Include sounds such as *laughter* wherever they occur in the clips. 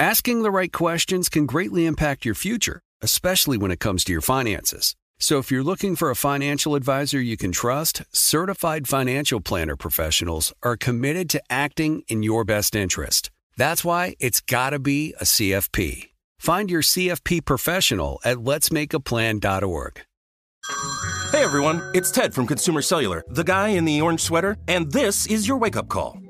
Asking the right questions can greatly impact your future, especially when it comes to your finances. So if you're looking for a financial advisor you can trust, certified financial planner professionals are committed to acting in your best interest. That's why it's got to be a CFP. Find your CFP professional at letsmakeaplan.org. Hey everyone, it's Ted from Consumer Cellular, the guy in the orange sweater, and this is your wake up call.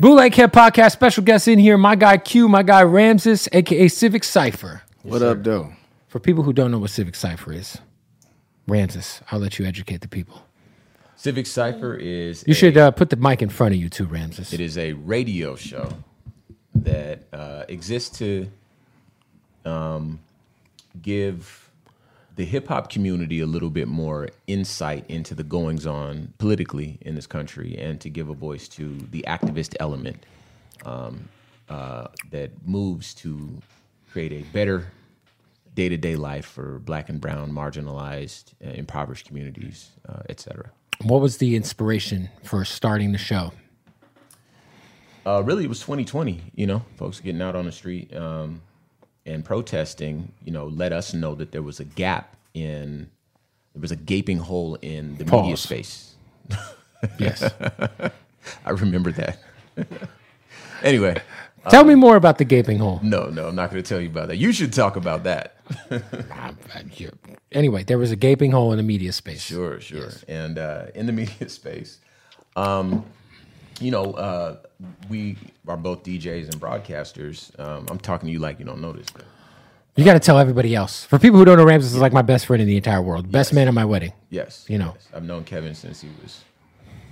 Bootleg Hip Podcast special guest in here, my guy Q, my guy Ramses, aka Civic Cipher. What up, though? For people who don't know what Civic Cipher is, Ramses, I'll let you educate the people. Civic Cipher is You a- should uh, put the mic in front of you too, Ramses. It is a radio show that uh, exists to um, give the hip hop community a little bit more insight into the goings on politically in this country and to give a voice to the activist element um, uh, that moves to create a better day to day life for black and brown, marginalized, uh, impoverished communities, uh, et cetera. What was the inspiration for starting the show? Uh, really, it was 2020. You know, folks getting out on the street um, and protesting. You know, let us know that there was a gap in, there was a gaping hole in the media space. *laughs* Yes. *laughs* I remember that. anyway, Tell me more about the gaping hole. no, no, I'm not going to tell you about that. You should talk about that. *laughs* Anyway, there was a gaping hole in the media space. Sure, sure. And uh, in the media space, um, you know, uh, we are both DJs and broadcasters. Um, I'm talking to you like you don't know this. But You got to tell everybody else. For people who don't know, Ramses is like my best friend in the entire world. Best man at my wedding. yes, You know. yes. I've known Kevin since he was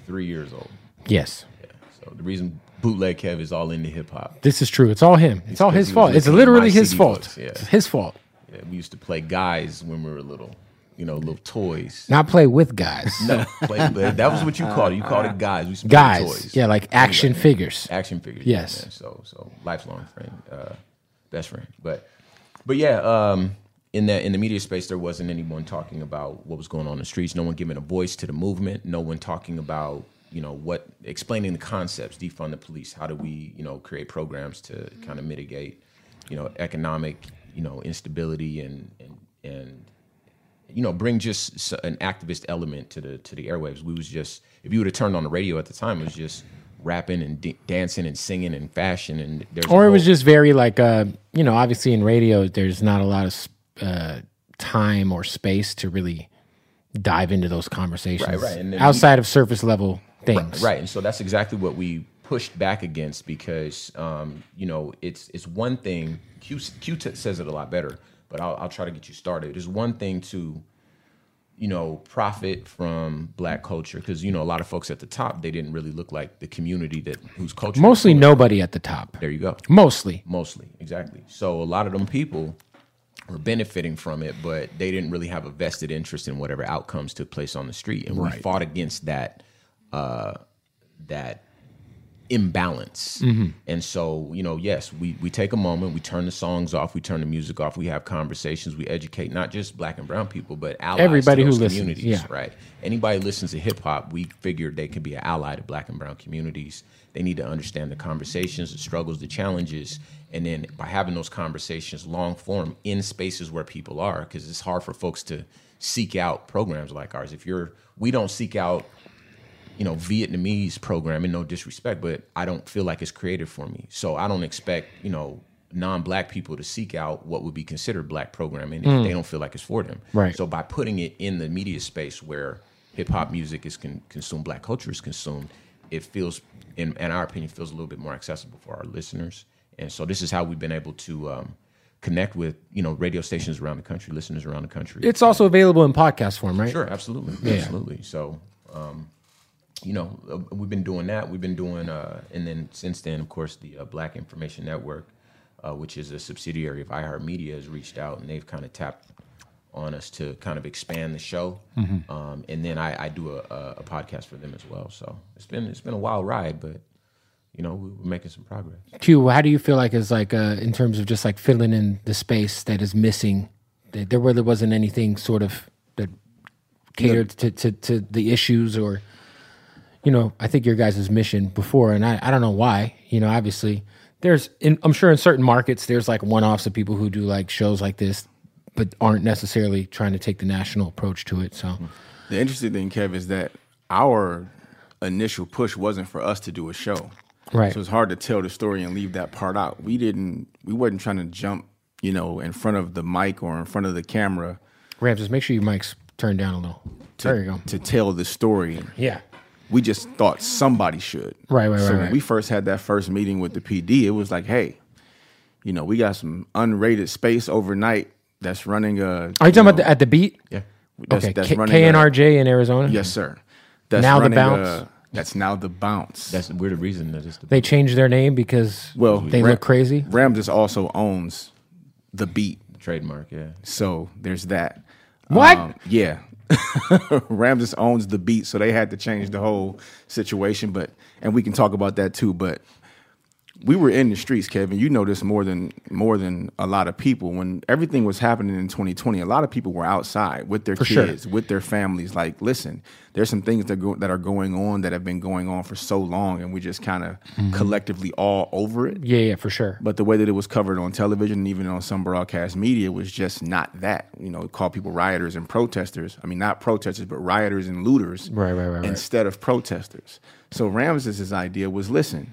three years old. Yes. Yeah. So the reason bootleg Kev is all into hip hop. This is true. It's all him. It's all 'cause his he was fault. It's listening to literally my his CD fault. books, yeah. It's his fault. Yeah, we used to play guys when we were little. You know, little toys. Not play with guys. No, play, that was what you called it. You called it guys. We used to play Guys. toys. Yeah, like action Anyway, figures. Action figures. Yes. Man. So so lifelong friend, uh, best friend. But but yeah, um, in that in the media space, there wasn't anyone talking about what was going on in the streets. No one giving a voice to the movement. No one talking about you know what explaining the concepts. Defund the police. How do we you know create programs to kind of mitigate you know economic you know instability and and and you know bring just an activist element to the to the airwaves. We was just if you would have turned on the radio at the time, it was just rapping and d- dancing and singing and fashion and there's Or it was just very like, uh, you know, obviously in radio, there's not a lot of uh, time or space to really dive into those conversations Right, right. Outside of surface level things. Right, and so that's exactly what we pushed back against because um, you know it's it's one thing. Q, Q t- says it a lot better, but I'll, I'll try to get you started. It's one thing to you know profit from black culture because you know a lot of folks at the top they didn't really look like the community that whose culture. Mostly nobody at the top. There you go. Mostly. Mostly, exactly. So a lot of them people were benefiting from it, but they didn't really have a vested interest in whatever outcomes took place on the street, and we fought against that uh, that imbalance. Mm-hmm. And so, you know, yes, we we take a moment, we turn the songs off, we turn the music off, we have conversations, we educate not just black and brown people, but allies Everybody who those listens, communities, yeah. right? Anybody who listens to hip hop, we figured they could be an ally to black and brown communities. They need to understand the conversations, the struggles, the challenges, and then by having those conversations long form in spaces where people are, because it's hard for folks to seek out programs like ours. If you're, we don't seek out you know Vietnamese program, programming. No disrespect, but I don't feel like it's creative for me. So I don't expect you know non-black people to seek out what would be considered black programming if they don't feel like it's for them. Right. So by putting it in the media space where hip hop music is con- consumed, black culture is consumed, it feels, in, in our opinion, feels a little bit more accessible for our listeners. And so this is how we've been able to um, connect with you know radio stations around the country, listeners around the country. It's also available in podcast form, right? Sure, absolutely, absolutely. So, um, you know, uh, we've been doing that. We've been doing, uh, and then since then, of course, the uh, Black Information Network, uh, which is a subsidiary of iHeartMedia, has reached out and they've kind of tapped on us to kind of expand the show. Um, and then I, I do a, a, a podcast for them as well. So it's been it's been a wild ride, but you know, we- we're making some progress. Q, how do you feel like is like uh, in terms of just like filling in the space that is missing? That there really wasn't anything sort of that catered to, to, to the issues or you know, I think your guys' mission before, and I, I don't know why, you know, obviously there's, in, I'm sure in certain markets, there's like one offs of people who do like shows like this, but aren't necessarily trying to take the national approach to it. So, The interesting thing, Kev, is that our initial push wasn't for us to do a show. Right. So it's hard to tell the story and leave that part out. We didn't. We wasn't trying to jump, you know, in front of the mic or in front of the camera Rams, just make sure your mic's turned down a little. to, there you go. to tell the story. Yeah. We just thought somebody should. Right, right, So right, So when right. we first had that first meeting with the PD, it was like, hey, you know, we got some unrated space overnight that's running a. Are you talking about the, at the beat? Yeah. That's, okay, that's K- running a- KNRJ in Arizona. Yes, sir. That's Now the bounce? A, that's now the bounce. That's we're the reason that it's the They changed their name because well, they Ram- look crazy. Ramses also owns the beat, trademark. Yeah. so there's that. What? Um, yeah. *laughs* Ramses owns the beat, so they had to change the whole situation. But and we can talk about that too. But we were in the streets, Kevin. You know this more than more than a lot of people. When everything was happening in 2020, a lot of people were outside with their For sure. kids, with their families. Like, listen, there's some things that go, that are going on that have been going on for so long, and we just kind of Mm-hmm. collectively all over it. Yeah, yeah, for sure. But the way that it was covered on television and even on some broadcast media was just not that. You know, call people rioters and protesters. I mean, not protesters, but rioters and looters. Right, right, right, right. Instead of protesters. So Ramses's idea was listen,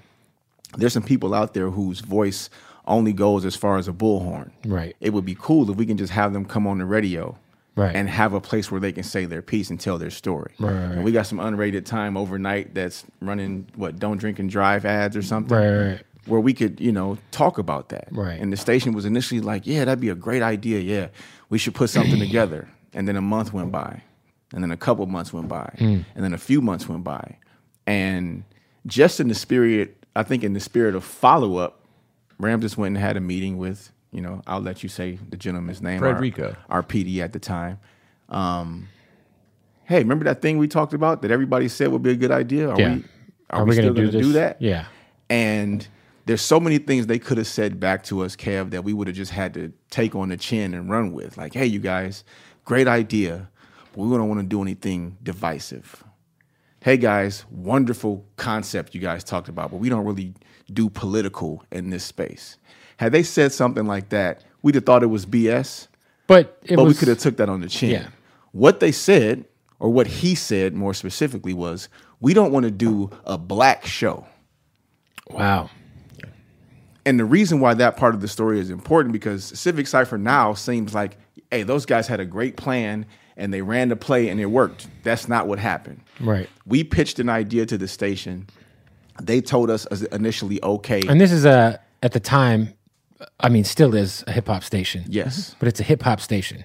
there's some people out there whose voice only goes as far as a bullhorn. Right. It would be cool if we can just have them come on the radio. Right. And have a place where they can say their piece and tell their story. Right, And we got some unrated time overnight that's running what don't drink and drive ads or something Right, right, where we could, you know, talk about that. Right. And the station was initially like, yeah, that'd be a great idea. Yeah, we should put something *clears throat* together. And then a month went by, and then a couple months went by, Hmm. and then a few months went by, and just in the spirit, I think in the spirit of follow up, Ram just went and had a meeting with, you know, I'll let you say the gentleman's name, our- Frederico. our, PD at the time. Um, hey, remember that thing we talked about that everybody said would be a good idea? Are Yeah. we are, we, still gonna going do that? Yeah. And there's so many things they could have said back to us, Kev, that we would have just had to take on the chin and run with. Like, hey, you guys, great idea, but we don't want to do anything divisive. Hey guys, wonderful concept you guys talked about, but we don't really do political in this space. Had they said something like that, we'd have thought it was BS, But it but was we could have took that on the chin. Yeah. What they said, or what he said more specifically, was we don't want to do a black show. wow. And the reason why that part of the story is important because Civic Cipher now seems like, hey, those guys had a great plan and they ran the play and it worked. That's not what happened. Right. We pitched an idea to the station. They told us initially okay. And this is a at the time, I mean, still is a hip hop station. Yes. but it's a hip hop station.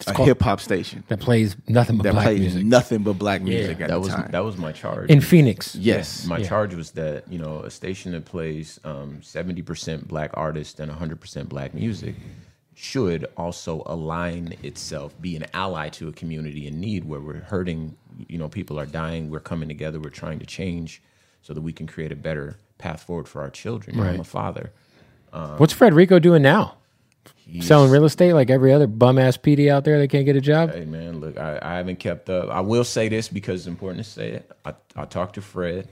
It's a called- hip hop station that plays nothing but that black played music nothing but black music at That the was time. that was my charge. in Phoenix. yes. My Yeah. charge was that you know a station that plays um, seventy percent black artists and hundred percent black music should also align itself, be an ally to a community in need where we're hurting. You know, people are dying. We're coming together. We're trying to change so that we can create a better path forward for our children. I'm a father. Um, What's Frederico doing now? He's- Selling real estate like every other bum ass PD out there that can't get a job. Hey man, look, I, I haven't kept up. I will say this because it's important to say it. I, I talked to Fred.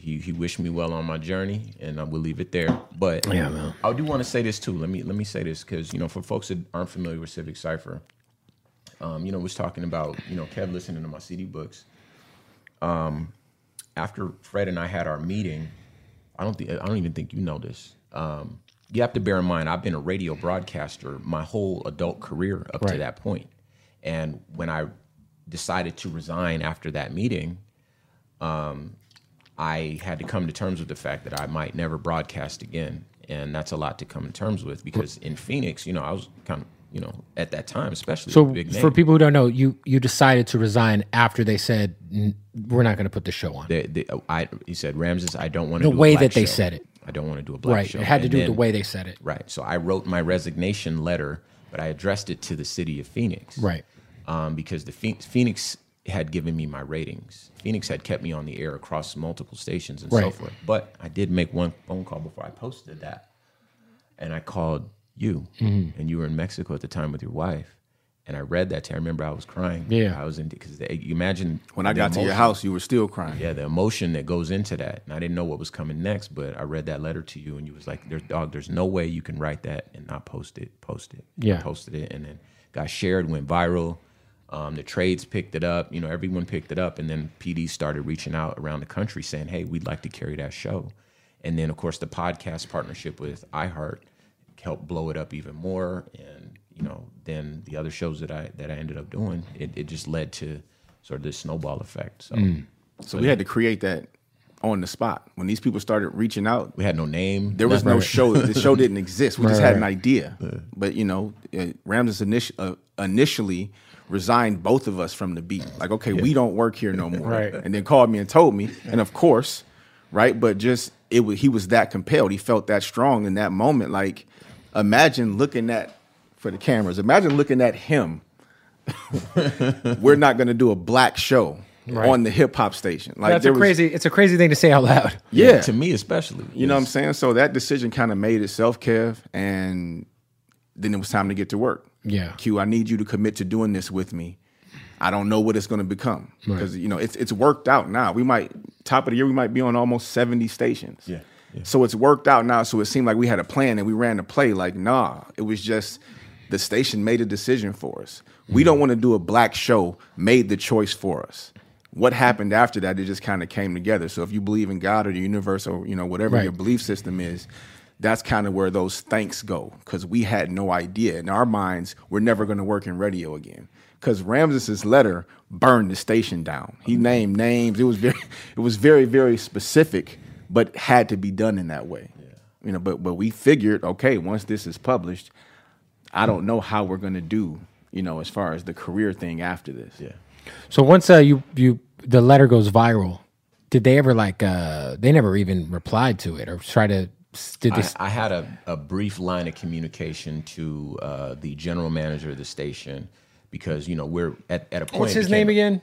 He he wished me well on my journey, and I will leave it there. But Yeah. I do want to say this too. Let me let me say this because you know, for folks that aren't familiar with Civic Cipher, um, you know, was talking about you know Kev listening to my CD books. Um, after Fred and I had our meeting, I don't think I don't even think you know this. Um, you have to bear in mind I've been a radio broadcaster my whole adult career up to that. And when I decided to resign after that meeting, um, I had to come to terms with the fact that I might never broadcast again. And that's a lot to come to terms with because in Phoenix, you know, I was kind of, you know, at that time, especially So big name. for people who don't know, you you decided to resign after they said we're not going to put the show on. they, they, I, he said, Ramses, I don't want to The do a way that they show. said it. I don't want to do a black right. show. It had to And do with the way they said it. Right. So I wrote my resignation letter, but I addressed it to the city of Phoenix. Right. Um, because the Phoenix, Phoenix had given me my ratings. Phoenix had kept me on the air across multiple stations and so forth. But I did make one phone call before I posted that. And I called you, Mm-hmm. and you were in Mexico at the time with your wife. And I read that to you. I remember I was crying. Yeah. I was in, because you imagine When I the got to your house, you were still crying. yeah, the emotion that goes into that, and I didn't know what was coming next. But I read that letter to you, and you was like, "There's dog. There's no way you can write that and not post it. Post it. Yeah. I posted it, and then got shared, went viral. Um, the trades picked it up. You know, everyone picked it up, and then PD started reaching out around the country saying, "Hey, we'd like to carry that show." And then, of course, the podcast partnership with iHeart helped blow it up even more. And you know, then the other shows that I that I ended up doing, it, it just led to sort of this snowball effect. So. So we had to create that on the spot. When these people started reaching out, We had no name. there was no nothing. show. *laughs* The show didn't exist. We just Right, had an right. idea. But you know, uh, Ramses initi- uh, initially resigned both of us from the beat. Like, okay, we don't work here no more. Right. And then called me and told me. And of course, right. But just it was he was that compelled. He felt that strong in that moment. Like, imagine looking at for the cameras. Imagine looking at him. *laughs* We're not going to do a black show on the hip hop station. Like That's there a was- crazy. It's a crazy thing to say out loud. *laughs* Yeah, to me especially. you know what I'm saying? So that decision kind of made itself, Kev, and then it was time to get to work. Yeah. Q, I need you to commit to doing this with me. I don't know what it's going to become because you know it's it's worked out now. We might top of the year we might be on almost 70 stations. Yeah, yeah. So it's worked out now. So it seemed like we had a plan and we ran the play. Like nah, it was just the station made a decision for us. We don't mm. want to do a black show. Made the choice for us. What happened after that? It just kind of came together. So if you believe in God or the universe or you know whatever Right. your belief system is, that's kind of where those thanks go because we had no idea in our minds we're never going to work in radio again because Ramses's letter burned the station down. He named names. It was very, *laughs* it was very, very specific, but had to be done in that way. You know, but but we figured, okay, once this is published, I don't know how we're going to do, you know, as far as the career thing after this. Yeah. So once uh, you you the letter goes viral, did they ever like uh they never even replied to it or try to did they I, I had a, a brief line of communication to uh, the general manager of the station because you know we're at, at a point. What's his became- name again?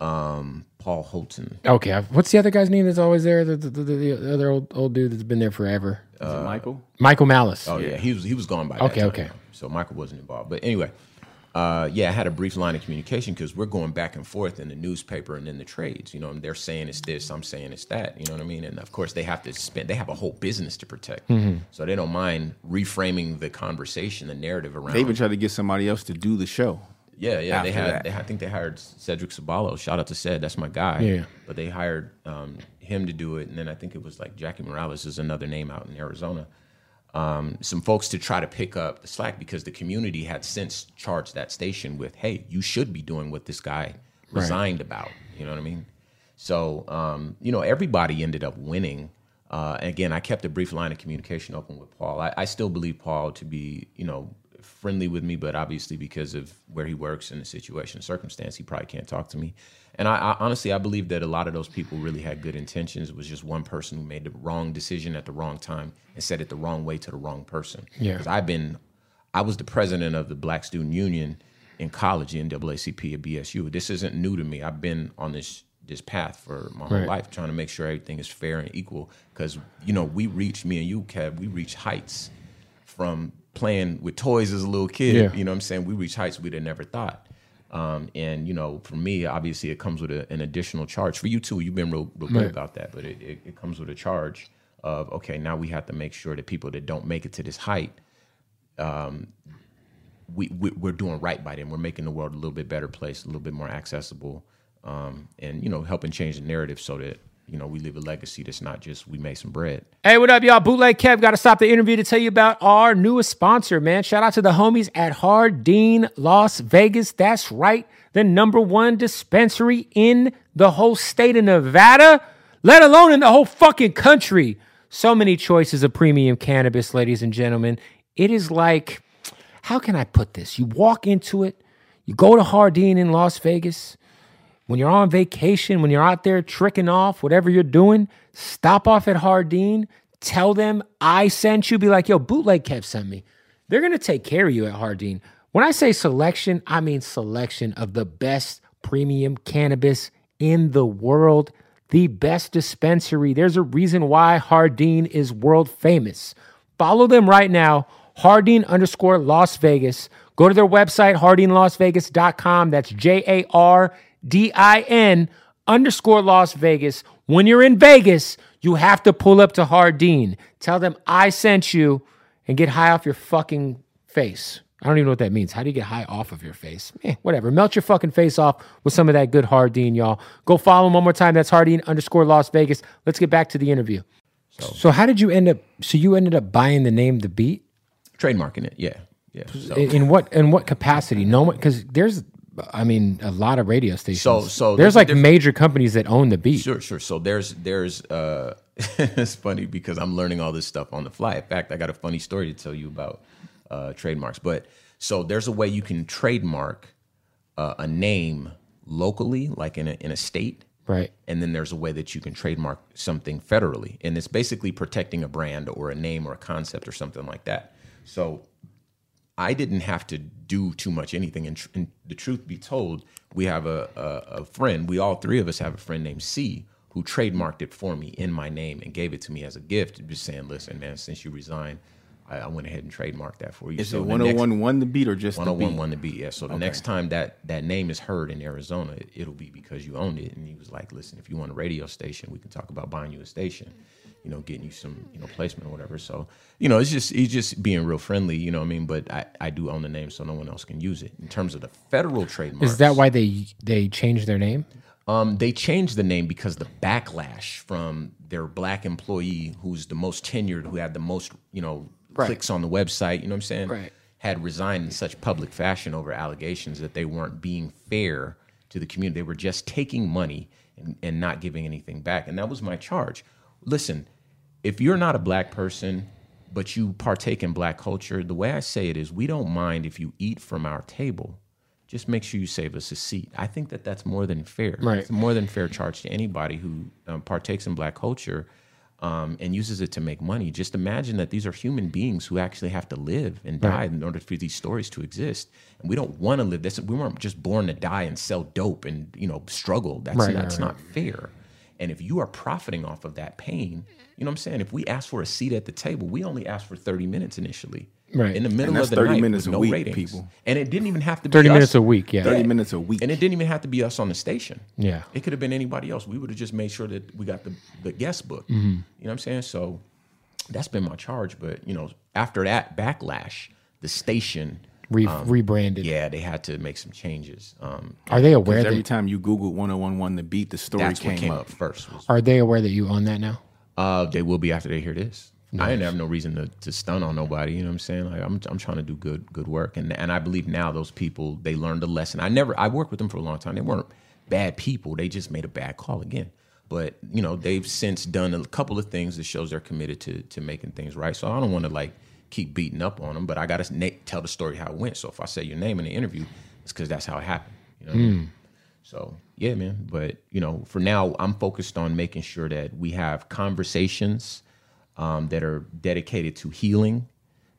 Um, Paul Holton. Okay, I- what's the other guy's name that's always there? The, the, the, the other old old dude that's been there forever. Is it Michael? Michael Malice. Oh yeah, he was he was gone by. that Okay, time, okay. though. So Michael wasn't involved, but anyway, uh, yeah, I had a brief line of communication because we're going back and forth in the newspaper and in the trades. You know, and they're saying it's this, I'm saying it's that. You know what I mean? And of course, they have to spend. They have a whole business to protect, Mm-hmm. so they don't mind reframing the conversation, the narrative around. They even tried to get somebody else to do the show. Yeah, yeah. They after had, that. they, I think they hired Cedric Saballo. Shout out to Ced, that's my guy. Yeah. But they hired um, him to do it, and then I think it was like Jackie Morales is another name out in Arizona. Um, some folks to try to pick up the slack because the community had since charged that station with, "Hey, you should be doing what this guy resigned about." You know what I mean? So, um, you know, everybody ended up winning. Uh, again, I kept a brief line of communication open with Paul. I, I still believe Paul to be, you know, friendly with me, but obviously because of where he works and the situation, circumstance, he probably can't talk to me. And I, I honestly, I believe that a lot of those people really had good intentions. It was just one person who made the wrong decision at the wrong time and said it the wrong way to the wrong person. Yeah. Because I've been, I was the president of the Black Student Union in college, the NAACP at BSU. This isn't new to me. I've been on this this path for my whole Right. life, trying to make sure everything is fair and equal. Because you know, we reach me and you, Kev, we reach heights from playing with toys as a little kid. Yeah. You know what I'm saying? We reach heights we'd have never thought. Um, and you know, for me, obviously, it comes with a, an additional charge. For you too, you've been real, real good Right. about that, but it, it, it comes with a charge of okay, now we have to make sure that people that don't make it to this height, um, we, we we're doing right by them. We're making the world a little bit better place, a little bit more accessible, um, and you know, helping change the narrative so that you know we leave a legacy that's not just we made some bread. Hey, what up, y'all? Bootleg Kev got to stop the interview to tell you about our newest sponsor, man. Shout out to the homies at Jardin Las Vegas. That's right, the number one dispensary in the whole state of Nevada, let alone in the whole fucking country. So many choices of premium cannabis, ladies and gentlemen. It is like, how can I put this? You walk into it, you go to Jardin in Las Vegas. When you're on vacation, when you're out there tricking off, whatever you're doing, stop off at Jardin, tell them I sent you, be like, yo, bootleg Kev sent me. They're gonna take care of you at Jardin. When I say selection, I mean selection of the best premium cannabis in the world, the best dispensary. There's a reason why Jardin is world famous. Follow them right now, Jardin underscore Las Vegas. Go to their website, jardinlasvegas.com. That's J A R D I N underscore Las Vegas. When you're in Vegas, you have to pull up to Jardin. Tell them I sent you and get high off your fucking face. I don't even know what that means. How do you get high off of your face? Eh, whatever. Melt your fucking face off with some of that good Jardin, y'all. Go follow him one more time. That's Jardin underscore Las Vegas. Let's get back to the interview. So, how did you end up? So you ended up buying the name The Beat. Trademarking it, yeah, yeah. So, In, in what in what capacity? No one because there's, I mean, a lot of radio stations. So- so there's there's like major companies that own the beat. Sure, sure. So there's there's uh *laughs* it's funny because I'm learning all this stuff on the fly. In fact, I got a funny story to tell you about uh trademarks. But so there's a way you can trademark uh, a name locally, like in a in a state. Right. And then there's a way that you can trademark something federally. And it's basically protecting a brand or a name or a concept or something like that. So I didn't have to do too much anything. And, tr- and the truth be told, we have a, a, a friend, we all three of us have a friend named C who trademarked it for me in my name and gave it to me as a gift, just saying, listen, man, since you resigned, I, I went ahead and trademarked that for you. Is So it the next- 101 won the beat or just the 101 beat? won oh the beat, yeah. So the next time that that name is heard in Arizona, it, it'll be because you owned it. And he was like, "Listen, if you want a radio station, we can talk about buying you a station, you know, getting you some, you know, placement or whatever." So, you know, it's just he's just being real friendly, you know what I mean? But I, I do own the name, so no one else can use it. In terms of the federal trademark, Is that why they they changed their name? um, they changed the name because the backlash from their black employee, who's the most tenured, who had the most, you know, clicks on the website. You know what I'm saying? Right. Had resigned in such public fashion over allegations that they weren't being fair to the community. They were just taking money and, and not giving anything back. And that was my charge. Listen, if you're not a black person, but you partake in black culture, the way I say it is, we don't mind if you eat from our table. Just make sure you save us a seat. I think that that's more than fair. Right. It's more than fair charge to anybody who um, partakes in black culture um, and uses it to make money. Just imagine that these are human beings who actually have to live and die in order for these stories to exist. And we don't want to live this. We weren't just born to die and sell dope and you know struggle. That's Right, that's right, not fair. And if you are profiting off of that pain, you know what I'm saying? If we ask for a seat at the table, we only asked for 30 minutes initially. Right. In the middle that's of the 30 night minutes with a no week, ratings. people. And it didn't even have to be 30 us. minutes a week, yeah. 30 minutes a week. And it didn't even have to be us on the station. Yeah. It could have been anybody else. We would have just made sure that we got the, the guest book. Mm-hmm. You know what I'm saying? So that's been my charge. But, you know, after that backlash, the station, Re- rebranded. Um, yeah, they had to make some changes. Um, Are they aware That every time you Googled 101 the beat, the story that's came, what came up. up first. Was, are they aware that you own that now? uh, they will be after they hear this. I didn't have no reason to, to stun on nobody. You know what I'm saying? Like I'm, I'm trying to do good good work, and and I believe now those people they learned a lesson. I never I worked with them for a long time. They weren't bad people. They just made a bad call again. But you know they've since done a couple of things that shows they're committed to to making things right. So I don't want to like keep beating up on them, but I got to na- tell the story how it went. So if I say your name in the interview, it's because that's how it happened. You know. Mean? So yeah, man. But you know, for now, I'm focused on making sure that we have conversations um, that are dedicated to healing.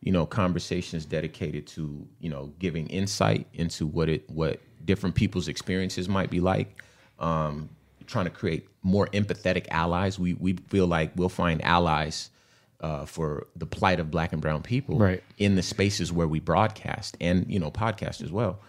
You know, conversations dedicated to you know giving insight into what it what different people's experiences might be like. Um, trying to create more empathetic allies. We we feel like we'll find allies. Uh, for the plight of black and brown people Right. in the spaces where we broadcast and you know podcast as well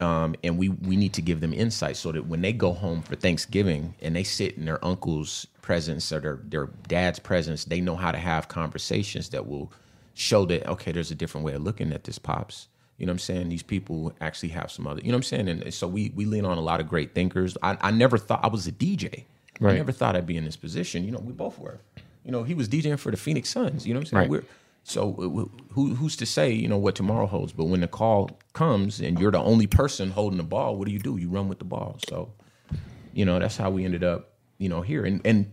um, and we we need to give them insight so that when they go home for Thanksgiving and they sit in their uncle's presence or their their dad's presence, they know how to have conversations that will show that okay, there's a different way of looking at this pops. You know what I'm saying? These people actually have some other. You know what I'm saying? And so we we lean on a lot of great thinkers. I, I never thought I was a DJ. Right. I never thought I'd be in this position. You know, we both were. You know, he was DJing for the Phoenix Suns. You know what I'm saying? Right. So uh, who who's to say you know what tomorrow holds? But when the call comes and you're the only person holding the ball, what do you do? You run with the ball. So, you know, that's how we ended up. You know, here and and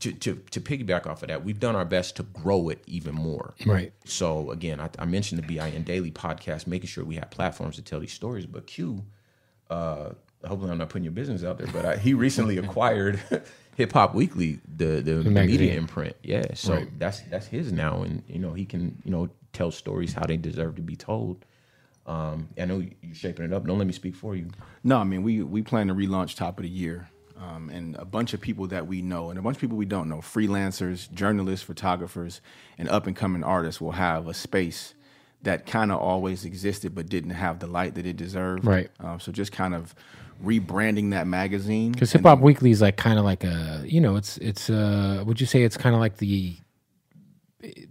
to to to piggyback off of that, we've done our best to grow it even more. Right. So again, I, I mentioned the BIN Daily podcast, making sure we have platforms to tell these stories. But Q, uh, hopefully I'm not putting your business out there, but I, he recently *laughs* acquired Hip Hop Weekly, the the, the media imprint. Yeah, so Right. that's that's his now, and you know he can you know tell stories how they deserve to be told. Um, I know you're shaping it up. Don't let me speak for you. No, I mean we we plan to relaunch top of the year, um, and a bunch of people that we know and a bunch of people we don't know, freelancers, journalists, photographers, and up and coming artists will have a space that kind of always existed but didn't have the light that it deserved. Right. Um, so just kind of rebranding that magazine. Because Hip Hop Weekly is like kind of like a, you know, it's it's uh, would you say it's kind of like the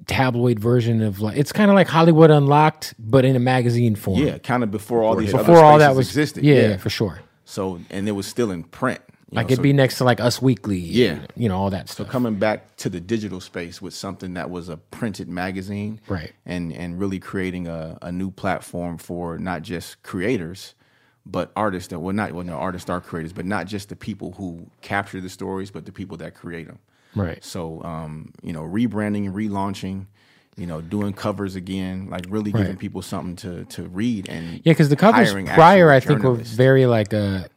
tabloid version of like it's kind of like Hollywood Unlocked, but in a magazine form. Yeah, kind of before all these other before all that was existed. Yeah, for sure. So and it was still in print. You Like know, it'd so- be next to like Us Weekly. Yeah. you know all that So stuff. coming back to the digital space with something that was a printed magazine, Right. And and really creating a, a new platform for not just creators, but artists that well not well no artists are creators, but not just the people who capture the stories, but the people that create them. Right. So um, you know, rebranding and relaunching, you know, doing covers again, like really giving Right. people something to to read and Yeah, because the covers prior, I think, were very like a.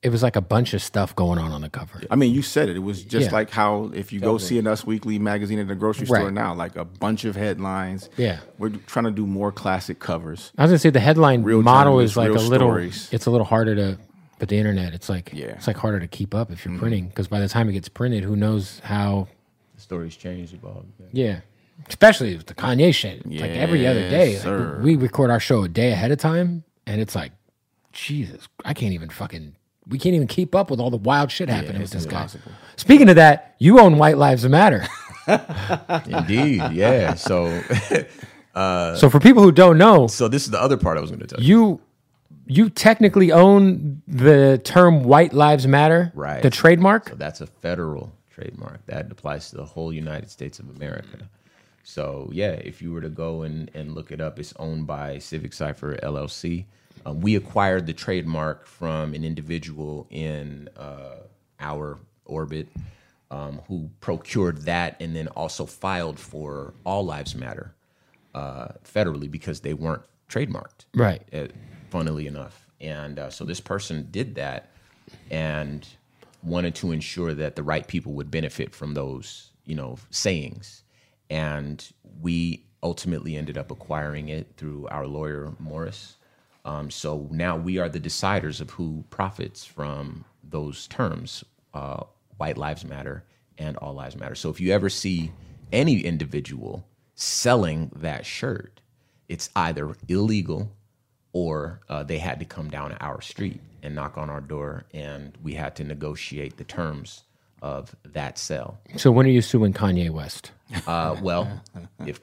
It was like a bunch of stuff going on on the cover. I mean, you said it. It was just Yeah. like how if you go see an Us Weekly magazine at the grocery store Right. now, like a bunch of headlines. Yeah. we're trying to do more classic covers. I was gonna say the headline Real model is like a little. stories. It's a little harder to, but the internet, it's like Yeah. Mm-hmm. it's like harder to keep up if you're printing because by the time it gets printed, who knows how? The stories change, evolve. Yeah, especially with the Kanye shit. It's like every other Yes, day, like, sir. we record our show a day ahead of time, and it's like, Jesus, I can't even fucking. We can't even keep up with all the wild shit happening with this guy. Speaking of that, you own White Lives Matter. *laughs* Indeed, yeah. So, *laughs* uh, so for people who don't know, so this is the other part I was going to tell you. you you technically own the term white lives matter Right. the trademark So that's a federal trademark that applies to the whole United States of America. So yeah, if you were to go and, and look it up, it's owned by Civic Cipher LLC. Um, we acquired the trademark from an individual in uh, our orbit um, who procured that and then also filed for All Lives Matter uh, federally because they weren't trademarked right uh, funnily enough. And uh, so this person did that and wanted to ensure that the right people would benefit from those, you know, sayings. And we ultimately ended up acquiring it through our lawyer, Morris. Um, so now we are the deciders of who profits from those terms, uh, White Lives Matter and All Lives Matter. So if you ever see any individual selling that shirt, it's either illegal or uh, they had to come down our street and knock on our door, and we had to negotiate the terms of that sale. so when are you suing kanye west Uh, well, if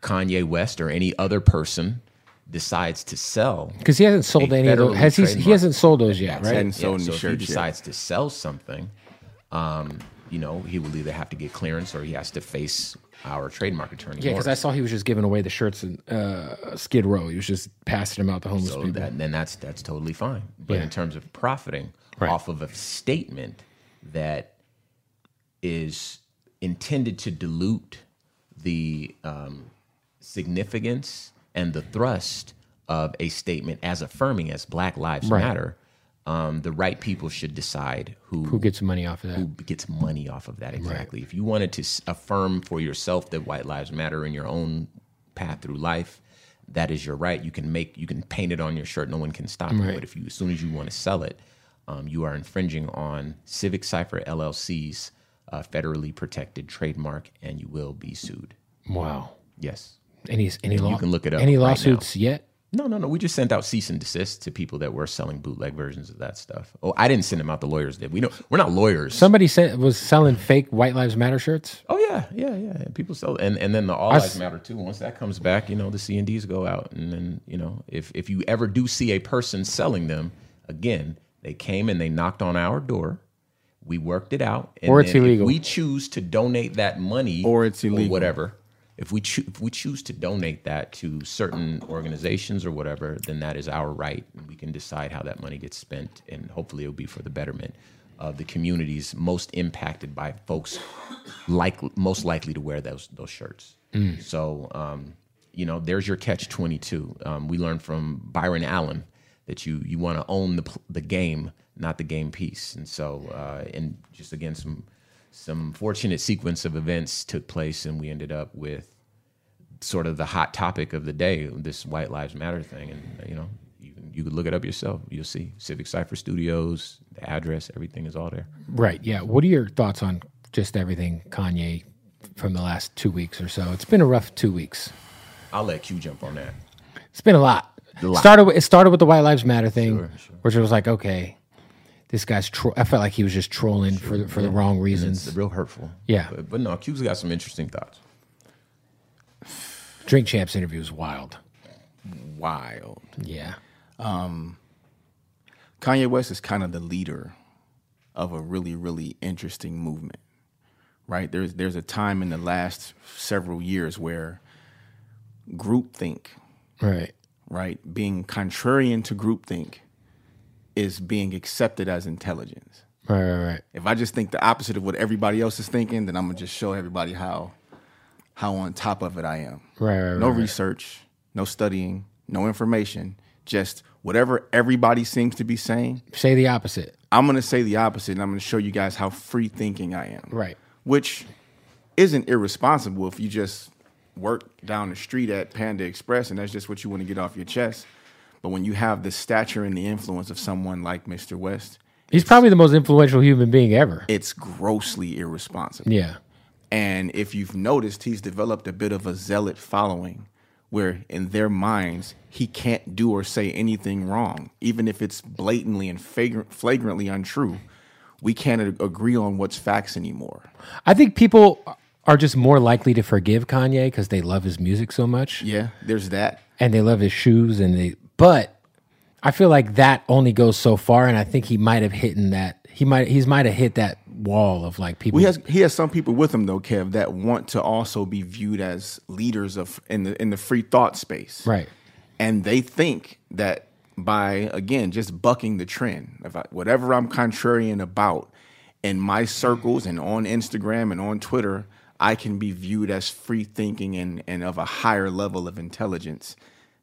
Kanye West or any other person decides to sell, because he hasn't sold any of those has he he hasn't sold those yet right hadn't sold any so if he shirts yet. decides to sell something, um, you know, he will either have to get clearance or he has to face our trademark attorney. yeah because i saw he was just giving away the shirts in uh, skid row he was just passing them out to homeless So people that, then that's that's totally fine. But Yeah. in terms of profiting Right. off of a statement that is intended to dilute the um, significance and the thrust of a statement as affirming as Black Lives Right. Matter, um, the right people should decide who who gets money off of that who gets money off of that exactly. If you wanted to affirm for yourself that white lives matter in your own path through life, that is your right. You can make you can paint it on your shirt. No one can stop you. But if you as soon as you want to sell it, um, you are infringing on Civic Cipher LLC's uh, federally protected trademark, and you will be sued. wow Yes. Any any law can look it up any right now. lawsuits yet No, no, no. We just sent out cease and desist to people that were selling bootleg versions of that stuff. Oh, I didn't send them out. The lawyers did. We know we're not lawyers. somebody said was selling fake white lives matter shirts Oh yeah, yeah, yeah. People sell, and and then the all I lives s- matter too. Once that comes back, you know, the C and Ds go out, and then you know, if if you ever do see a person selling them, again, they came and they knocked on our door. We worked it out. And Or it's then if illegal. we choose to donate that money, Or it's illegal. whatever. If we choo- if we choose to donate that to certain organizations or whatever, then that is our right, and we can decide how that money gets spent, and hopefully it'll be for the betterment of the communities most impacted by folks like most likely to wear those those shirts. So, um, you know, there's your catch twenty two. Um, we learned from Byron Allen that you you want to own the the game, not the game piece. And so, uh, and just again, some some fortunate sequence of events took place, and we ended up with sort of the hot topic of the day, this White Lives Matter thing. And you know, you can you could look it up yourself. You'll see Civic Cipher Studios, the address, everything is all there. Right. Yeah. What are your thoughts on just everything Kanye from the last two weeks or so? It's been a rough two weeks. I'll let Q jump on that. It's been a lot. lot. Started. With, it started with the White Lives Matter thing, which was like, okay, this guy's. Tro- I felt like he was just trolling for the, for the wrong It's reasons. real hurtful. Yeah. but, but no, Q's got some interesting thoughts. Drink Champs interview was wild. Wild. Yeah. Um, Kanye West is kind of the leader of a really, really interesting movement, right? There's there's a time in the last several years where groupthink, Right. right, being contrarian to groupthink, is being accepted as intelligence. Right. Right. Right. If I just think the opposite of what everybody else is thinking, then I'm gonna just show everybody how how on top of it I am. Right. Right. no right, right. research, no studying, no information, just whatever everybody seems to be saying. Say the opposite. I'm gonna say the opposite, and I'm gonna show you guys how free thinking I am. Right. Which isn't irresponsible if you just work down the street at Panda Express and that's just what you want to get off your chest. But when you have the stature and the influence of someone like Mr. West, He's probably the most influential human being ever. it's grossly irresponsible. Yeah. And if you've noticed, he's developed a bit of a zealot following where in their minds, he can't do or say anything wrong, even if it's blatantly and flagrantly untrue. We can't agree on what's facts anymore. I think people are just more likely to forgive Kanye because they love his music so much. Yeah, there's that. and they love his shoes and they but I feel like that only goes so far and I think he might have hit in that he might he's might have hit that wall of like people He has he has some people with him though, Kev, that want to also be viewed as leaders of in the in the free thought space. right and they think that by again just bucking the trend if I, whatever i'm contrarian about in my circles and on instagram and on twitter i can be viewed as free thinking and, and of a higher level of intelligence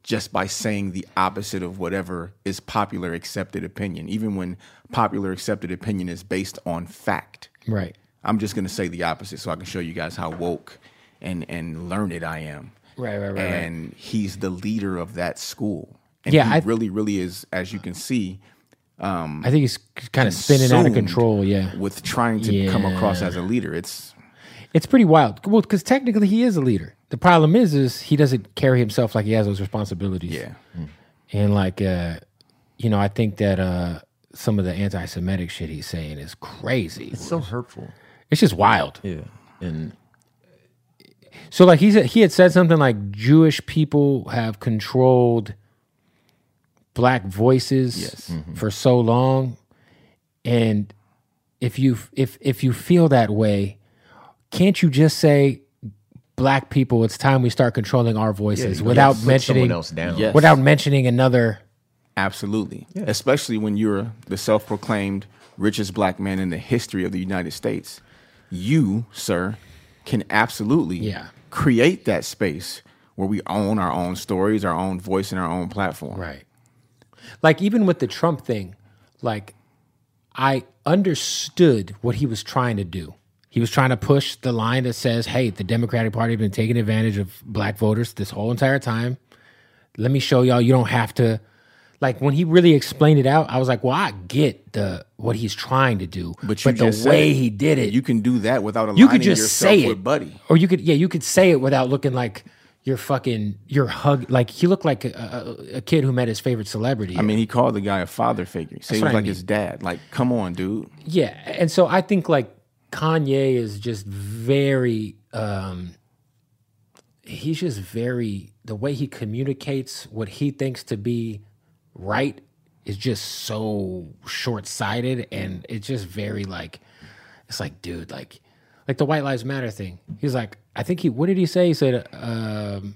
just by saying the opposite of whatever is popular accepted opinion even when popular accepted opinion is based on fact. Right. I'm just going to say the opposite so i can show you guys how woke and and learned i am. Right, right, right, right. and he's the leader of that school. And Yeah, he I- really, really is, as you can see, Um, I think he's kind of spinning out of control yeah. with trying to come across as a leader. It's it's pretty wild. Well because technically he is a leader the problem is is he doesn't carry himself like he has those responsibilities. Yeah, and like uh you know I think that uh some of the anti-Semitic shit he's saying is crazy. It's so hurtful. it's just wild. Yeah, and So like he said, he had said something like Jewish people have controlled black voices Yes. for so long, and if you if if you feel that way, can't you just say black people? It's time we start controlling our voices you without can't put mentioning someone else down. Yes. without mentioning another. absolutely. Especially when you're the self-proclaimed richest black man in the history of the United States, you, sir, can absolutely Yeah. create that space where we own our own stories, our own voice, and our own platform. Right. Like even with the Trump thing, like I understood what he was trying to do. He was trying to push the line that says, "Hey, the Democratic Party has been taking advantage of black voters this whole entire time. Let me show y'all you don't have to." Like when he really explained it out, I was like, "Well, I get the what he's trying to do, But you the way he did it, You can do that without aligning you could just yourself say it, Buddy. or you could yeah, you could say it without looking like you're fucking you're hug like he looked like a, a, a kid who met his favorite celebrity. I mean, he called the guy a father figure. He said he was I like mean. his dad. Like, come on, dude. Yeah, and so I think like Kanye is just very um he's just very the way he communicates what he thinks to be right is just so short sighted and it's just very like it's like dude like like the White Lives Matter thing. He's like I think he what did he say? He said um,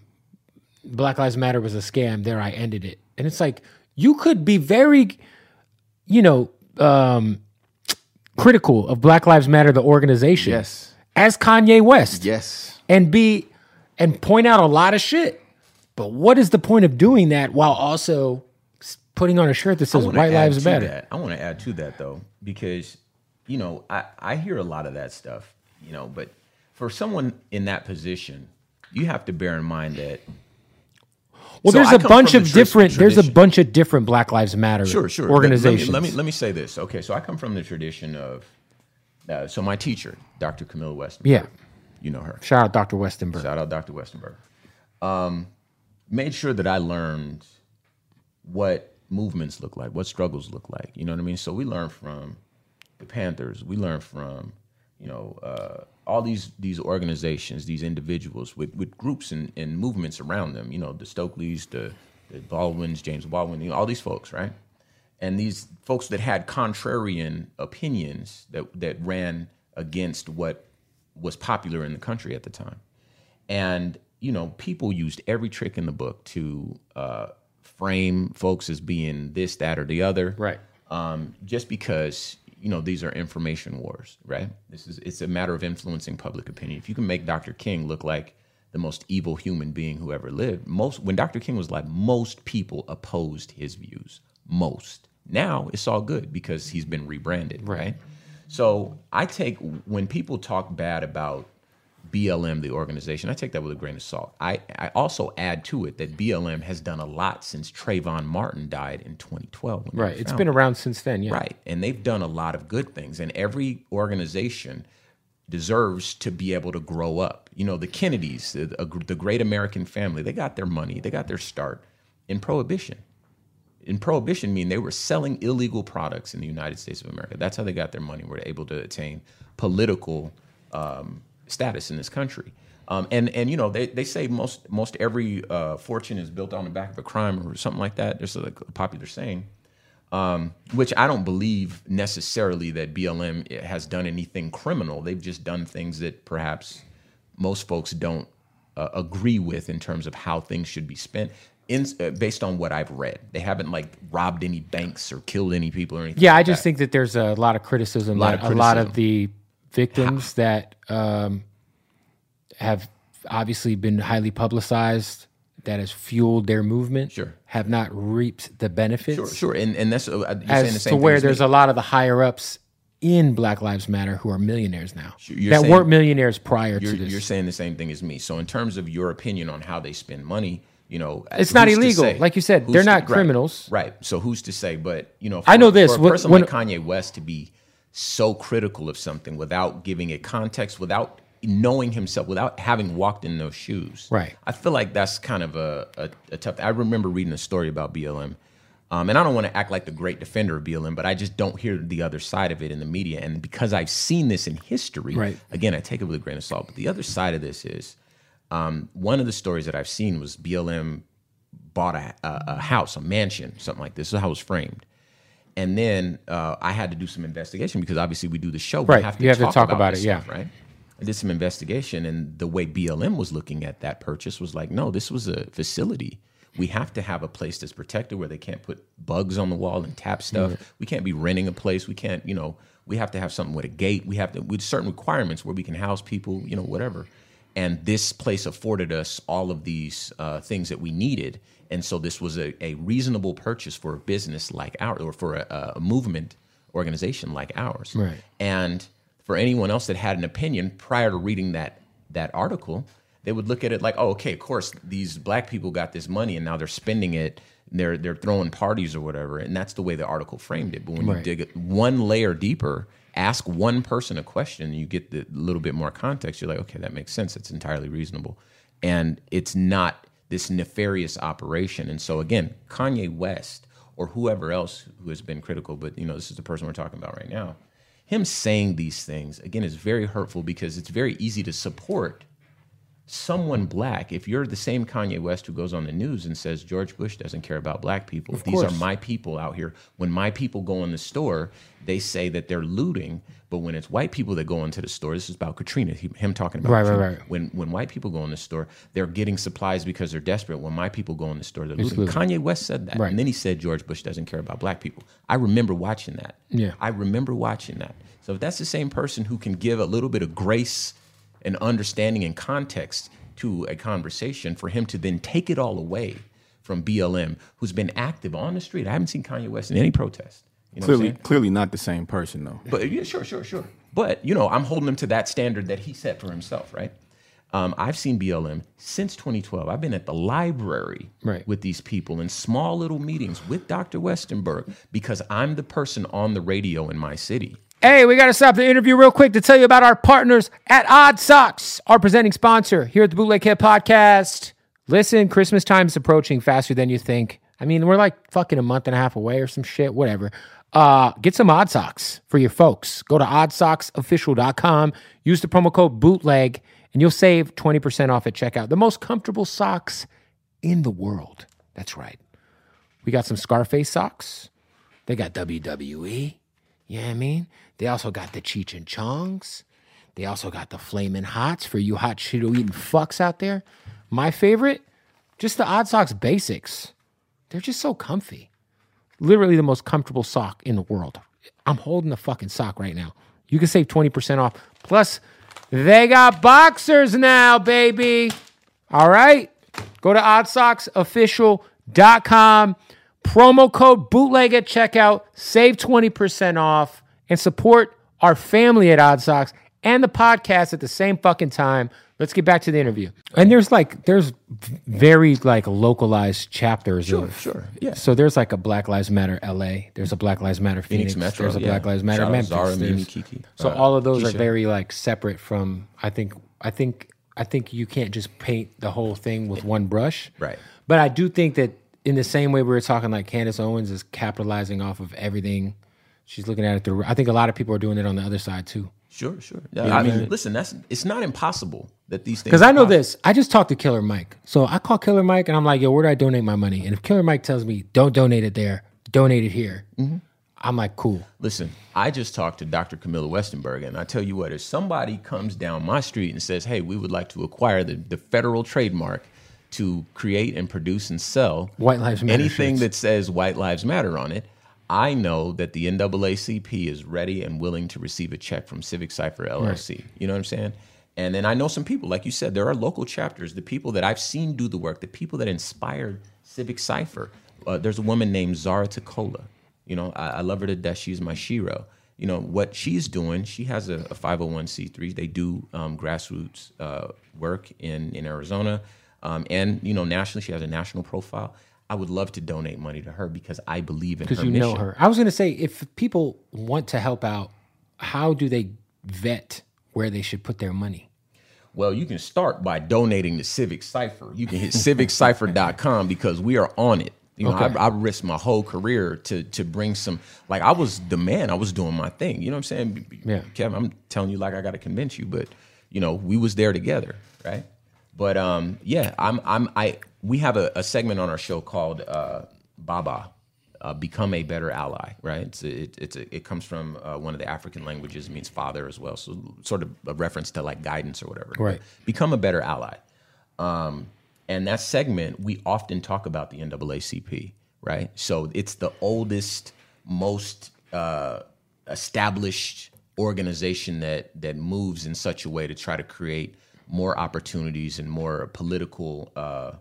Black Lives Matter was a scam. There I ended it. And it's like you could be very you know um critical of Black Lives Matter the organization. Yes. As Kanye West Yes. and be and point out a lot of shit. But what is the point of doing that while also putting on a shirt that says "White Lives Matter"? That. I want to add to that though, because you know I I hear a lot of that stuff, you know, but for someone in that position, you have to bear in mind that. Well, So there's I a bunch of different. There's a bunch of different Black Lives Matter Sure, sure. Let- organizations. Let me, let me let me say this. Okay, so I come from the tradition of. Uh, so my teacher, Dr. Camilla Westenberg. Yeah. You know her. Shout out Dr. Westenberg. Shout out Dr. Westenberg. Um, made sure that I learned what movements look like, what struggles look like. You know what I mean? So we learn from the Panthers. We learn from, you know, uh, all these these organizations, these individuals with, with groups and, and movements around them. You know, the Stokelys, the, the Baldwins, James Baldwin, you know, all these folks, right? And these folks that had contrarian opinions that that ran against what was popular in the country at the time and you know people used every trick in the book to uh, frame folks as being this that or the other Right. um, just because you know these are information wars right? This is it's a matter of influencing public opinion. If you can make dr king look like the most evil human being who ever lived most when dr king was alive most people opposed his views. Most. Now it's all good because he's been rebranded right? So i take when people talk bad about BLM, the organization, I take that with a grain of salt. I, I also add to it that BLM has done a lot since Trayvon Martin died in 2012. when Right. It's been around since then. Yeah. Right. And they've done a lot of good things. And every organization deserves to be able to grow up. You know, the Kennedys, the, the great American family, they got their money, they got their start in prohibition. In prohibition, mean they were selling illegal products in the United States of America. That's how they got their money. Were able to attain political um, status in this country. Um, and and you know they, they say most most every uh, fortune is built on the back of a crime or something like that. There's a, a popular saying um, which I don't believe necessarily that BLM has done anything criminal. They've just done things that perhaps most folks don't uh, agree with in terms of how things should be spent. In, uh, based on what I've read, they haven't like robbed any banks or killed any people or anything. Yeah, I just that. think that there's a lot of criticism Lot that of a lot of the victims that um, have obviously been highly publicized that has fueled their movement Sure. have not reaped the benefits. sure, sure, and and that's uh, you're saying the as same to thing where as there's me. a lot of the higher ups in Black Lives Matter who are millionaires now You're that saying- weren't millionaires prior you're, to this. you're saying the same thing as me. So in terms of your opinion on how they spend money, you know, It's not illegal. say? Like you said, they're not right, criminals. right? So who's to say? But you know, I know this, For a person when- like Kanye West to be so critical of something without giving it context, without knowing himself, without having walked in those shoes, Right. I feel like that's kind of a, a, a tough. I remember reading a story about BLM. Um, and I don't want to act like the great defender of BLM, but I just don't hear the other side of it in the media. And because I've seen this in history, Right. again, I take it with a grain of salt. But the other side of this is um, one of the stories that I've seen was BLM bought a, a, a house, a mansion, something like this. This is how it was framed. And then uh, I had to do some investigation because obviously we do the show. Right. We have to You have to talk, talk about, about it, yeah. right? I did some investigation, and the way BLM was looking at that purchase was like, no, this was a facility. We have to have a place that's protected where they can't put bugs on the wall and tap stuff. We can't be renting a place. We can't, you know, we have to have something with a gate. We have to with certain requirements where we can house people, you know, whatever. And this place afforded us all of these uh, things that we needed. And so this was a, a reasonable purchase for a business like ours, or for a, a movement organization like ours. Right. And for anyone else that had an opinion prior to reading that that article, they would look at it like, oh, okay, of course, these black people got this money and now they're spending it. They're they're throwing parties or whatever, and that's the way the article framed it. But when you dig it one layer deeper, ask one person a question, and you get the little bit more context. You're like, okay, that makes sense. It's entirely reasonable, and it's not this nefarious operation. And so again, Kanye West or whoever else who has been critical, but you know, this is the person we're talking about right now. Him saying these things again is very hurtful because it's very easy to support someone black, if you're the same Kanye West who goes on the news and says George Bush doesn't care about black people, these are my people out here. When my people go in the store, they say that they're looting. But when it's white people that go into the store, this is about Katrina, he- him talking about Right, right, Katrina. right. When when white people go in the store, they're getting supplies because they're desperate. When my people go in the store, they're looting. Kanye West said that, Right. and then he said George Bush doesn't care about black people. I remember watching that. Yeah. I remember watching that. So if that's the same person who can give a little bit of grace and understanding and context to a conversation, for him to then take it all away from BLM, who's been active on the street. I haven't seen Kanye West in any protest. You know Clearly, clearly not the same person though. But yeah, sure, sure, sure. But you know, I'm holding him to that standard that he set for himself, right? Um, I've seen BLM since 2012. I've been at the library Right. with these people in small little meetings with Dr. Westenberg because I'm the person on the radio in my city. Hey, we got to stop the interview real quick to tell you about our partners at Odd Sox, our presenting sponsor here at the Bootleg Kev Podcast. Listen, Christmas time is approaching faster than you think. I mean, we're like fucking a month and a half away or some shit, whatever. Uh, get some Odd Sox for your folks. Go to oddsoxofficial.com, use the promo code BOOTLEG, and you'll save 20% off at checkout. The most comfortable socks in the world. That's right. We got some Scarface socks. They got WWE. You know what I mean? They also got the Cheech and Chongs. They also got the Flamin' Hots for you hot Cheeto eating fucks out there. My favorite, just the Odd Sox Basics. They're just so comfy. Literally the most comfortable sock in the world. I'm holding the fucking sock right now. You can save 20% off. Plus, they got boxers now, baby. All right. Go to oddsoxofficial.com. Promo code bootleg at checkout. Save 20% off and support our family at Odd Sox and the podcast at the same fucking time. Let's get back to the interview. And there's like there's very like localized chapters of sure, yeah. So there's like a Black Lives Matter LA. There's a Black Lives Matter Phoenix. Phoenix Metro, There's a yeah. Black Lives Matter Shout Memphis. Zara, Mimi, Kiki, So uh, all of those are very like separate from. I think. I think. I think you can't just paint the whole thing with one brush. Right. But I do think that in the same way we were talking, like Candace Owens is capitalizing off of everything. She's looking at it through. I think a lot of people are doing it on the other side too. Sure, sure. Yeah, I mean, listen, that's it's not impossible that these things. Because I know possible. this. I just talked to Killer Mike. So I call Killer Mike and I'm like, yo, where do I donate my money? And if Killer Mike tells me, don't donate it there, donate it here, Mm-hmm. I'm like, cool. Listen, I just talked to Dr. Camilla Westenberg, and I tell you what, if somebody comes down my street and says, "Hey, we would like to acquire the, the federal trademark to create and produce and sell White Lives Matter anything shirts. that says White Lives Matter on it," I know that the NAACP is ready and willing to receive a check from Civic Cipher LLC. You know what I'm saying? And then I know some people, like you said, there are local chapters. The people that I've seen do the work, the people that inspired Civic Cipher. Uh, there's a woman named Zara Takola. You know, I, I love her to death. She's my shiro. You know what she's doing. She has a, a 501c3. They do um, grassroots uh, work in in Arizona, um, and you know nationally. She has a national profile. I would love to donate money to her because I believe in her Because you mission. know her. I was going to say, if people want to help out, how do they vet where they should put their money? Well, you can start by donating to Civic Cipher. You can hit civiccipher.com because we are on it. You know, Okay. I, I risked my whole career to to bring some. Like I was the man. I was doing my thing. You know what I'm saying? Yeah. Kevin, I'm telling you like I got to convince you, but you know, we was there together, right? But um, yeah, I'm I'm I. We have a, a segment on our show called uh, Baba. Uh, become a better ally, right? It's a, it, it's a, it comes from uh, one of the African languages. It means father as well, so sort of a reference to like guidance or whatever. Right. Become a better ally. Um, and that segment, we often talk about the NAACP, right? So it's the oldest, most uh, established organization that that moves in such a way to try to create more opportunities and more political uh,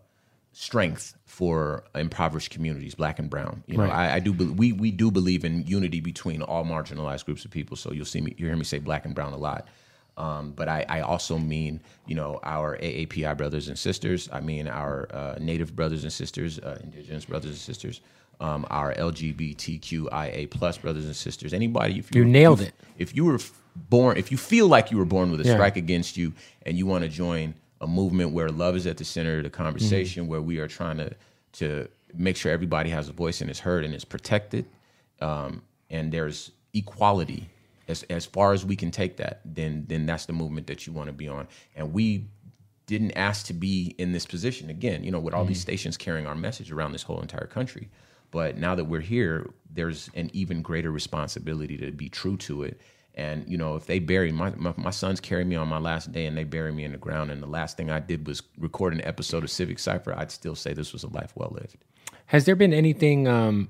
strength for impoverished communities, black and brown. You know, Right. I, I do. be- We we do believe in unity between all marginalized groups of people. So you'll see me, you hear me say black and brown a lot. Um, but I, I also mean, you know, our AAPI brothers and sisters. I mean our uh, Native brothers and sisters, uh, Indigenous brothers and sisters, um, our LGBTQIA plus brothers and sisters. Anybody, if You nailed if- it. If you were born, if you feel like you were born with a Yeah. strike against you, and you want to join a movement where love is at the center of the conversation, Mm-hmm. where we are trying to to make sure everybody has a voice and is heard and is protected, um, and there's equality as as far as we can take that, then then that's the movement that you want to be on. And we didn't ask to be in this position again. You know, with all these stations carrying our message around this whole entire country. But now that we're here, there's an even greater responsibility to be true to it. And you know, if they bury my, my my sons carry me on my last day and they bury me in the ground, and the last thing I did was record an episode of Civic Cipher, I'd still say this was a life well lived. Has there been anything? Um,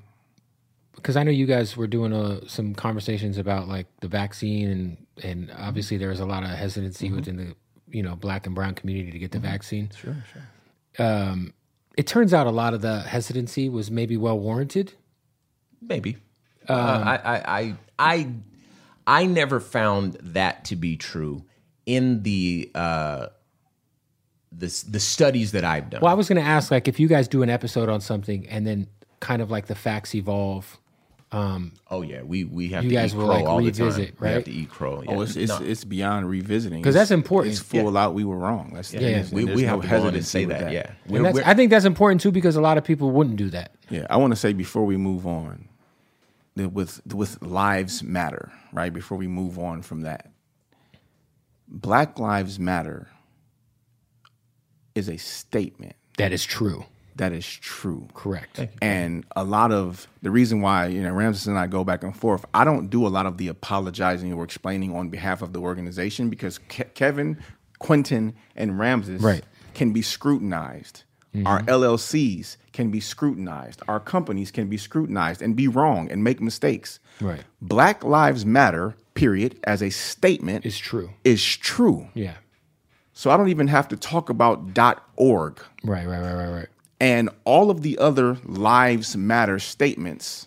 because I know you guys were doing uh some conversations about like the vaccine, and and obviously there was a lot of hesitancy within the you know black and brown community to get the vaccine. Sure, sure. Um, it turns out a lot of the hesitancy was maybe well warranted. Maybe. uh, I, I, I, I, I never found that to be true in the uh, the the studies that I've done. Well, I was going to ask like if you guys do an episode on something, and then kind of like the facts evolve. Um, oh yeah, we we have You to guys eat will, crow like, all the revisit, time. We have to eat crow. Yeah. Oh, it's it's, No, it's beyond revisiting because that's important. It's full out. We were wrong. That's Yeah. there's- we, there's we no have to go on and hesitancy say with that. Yeah, We're- we're- I think that's important too because a lot of people wouldn't do that. Yeah, I want to say before we move on, that with with lives matter, right? Before we move on from that, Black Lives Matter is a statement That is true. that is true. Correct. And a lot of the reason why, you know, Ramses and I go back and forth, I don't do a lot of the apologizing or explaining on behalf of the organization because Ke- Kevin, Quentin, and Ramses Right. can be scrutinized. Our mm-hmm. LLCs can be scrutinized. Our companies can be scrutinized and be wrong and make mistakes. Right. Black Lives Matter, period, as a statement is true. is true. Yeah. So I don't even have to talk about .dot .org Right. Right. Right. Right. Right. and all of the other lives matter statements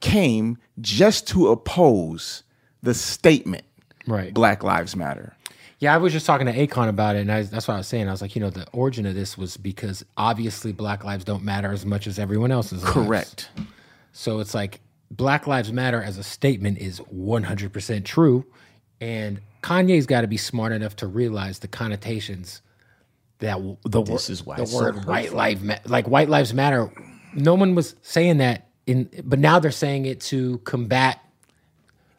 came just to oppose the statement Right. black lives matter Yeah, I was just talking to Akon about it, and I, that's what I was saying. I was like, you know, the origin of this was because obviously Black lives don't matter as much as everyone else's. lives. correct So it's like Black Lives Matter as a statement is 100% true. And Kanye's got to be smart enough to realize the connotations that the, This wor- is why the it's so word white life ma- like white lives matter. No one was saying that in, but now they're saying it to combat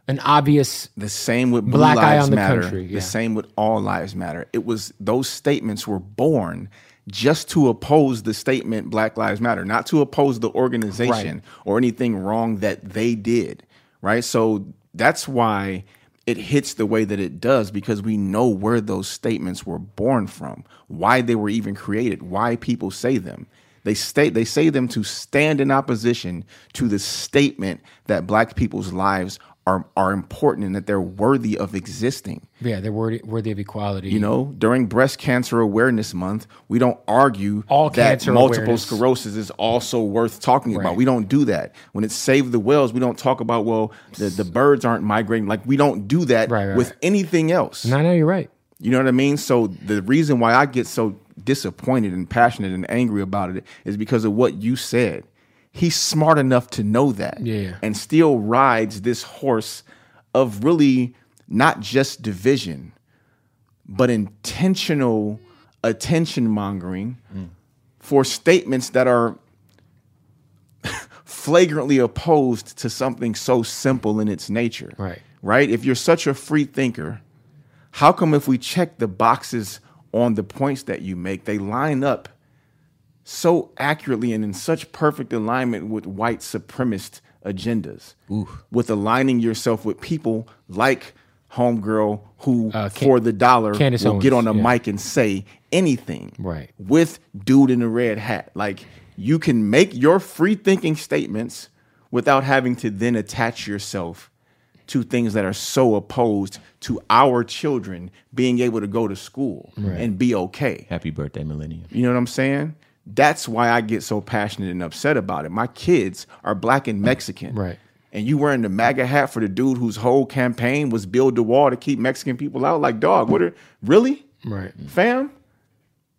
an obvious the same with blue Black eye lives on the matter. country, yeah. the same with all lives matter. It was those statements were born just to oppose the statement black lives matter not to oppose the organization or anything wrong that they did right? So that's why it hits the way that it does because we know where those statements were born from why they were even created why people say them. They state they say them to stand in opposition to the statement that black people's lives are are important and that they're worthy of existing. yeah they're worthy, worthy of equality. You know, during Breast Cancer Awareness Month, we don't argue All that multiple awareness. sclerosis is also worth talking about. Right. We don't do that. When it's Save the Whales, we don't talk about well, the, the birds aren't migrating. Like we don't do that Right, right, with anything else. No, no, you're right. You know what I mean? So the reason why I get so disappointed and passionate and angry about it is because of what you said. He's smart enough to know that. Yeah. And still rides this horse of really not just division, but intentional attention mongering for statements that are *laughs* flagrantly opposed to something so simple in its nature. Right. Right? If you're such a free thinker, how come if we check the boxes on the points that you make, they line up so accurately and in such perfect alignment with white supremacist agendas? With aligning yourself with people like Homegirl who Uh, Can- for the dollar Candace will get on a yeah. mic and say anything. Right. With dude in the red hat. Like you can make your free thinking statements without having to then attach yourself to things that are so opposed to our children being able to go to school and be okay. Happy birthday, Millennium. You know what I'm saying? That's why I get so passionate and upset about it. My kids are black and Mexican. Right. And you wearing the MAGA hat for the dude whose whole campaign was build the wall to keep Mexican people out. Like, dog, what are really? Right. Fam?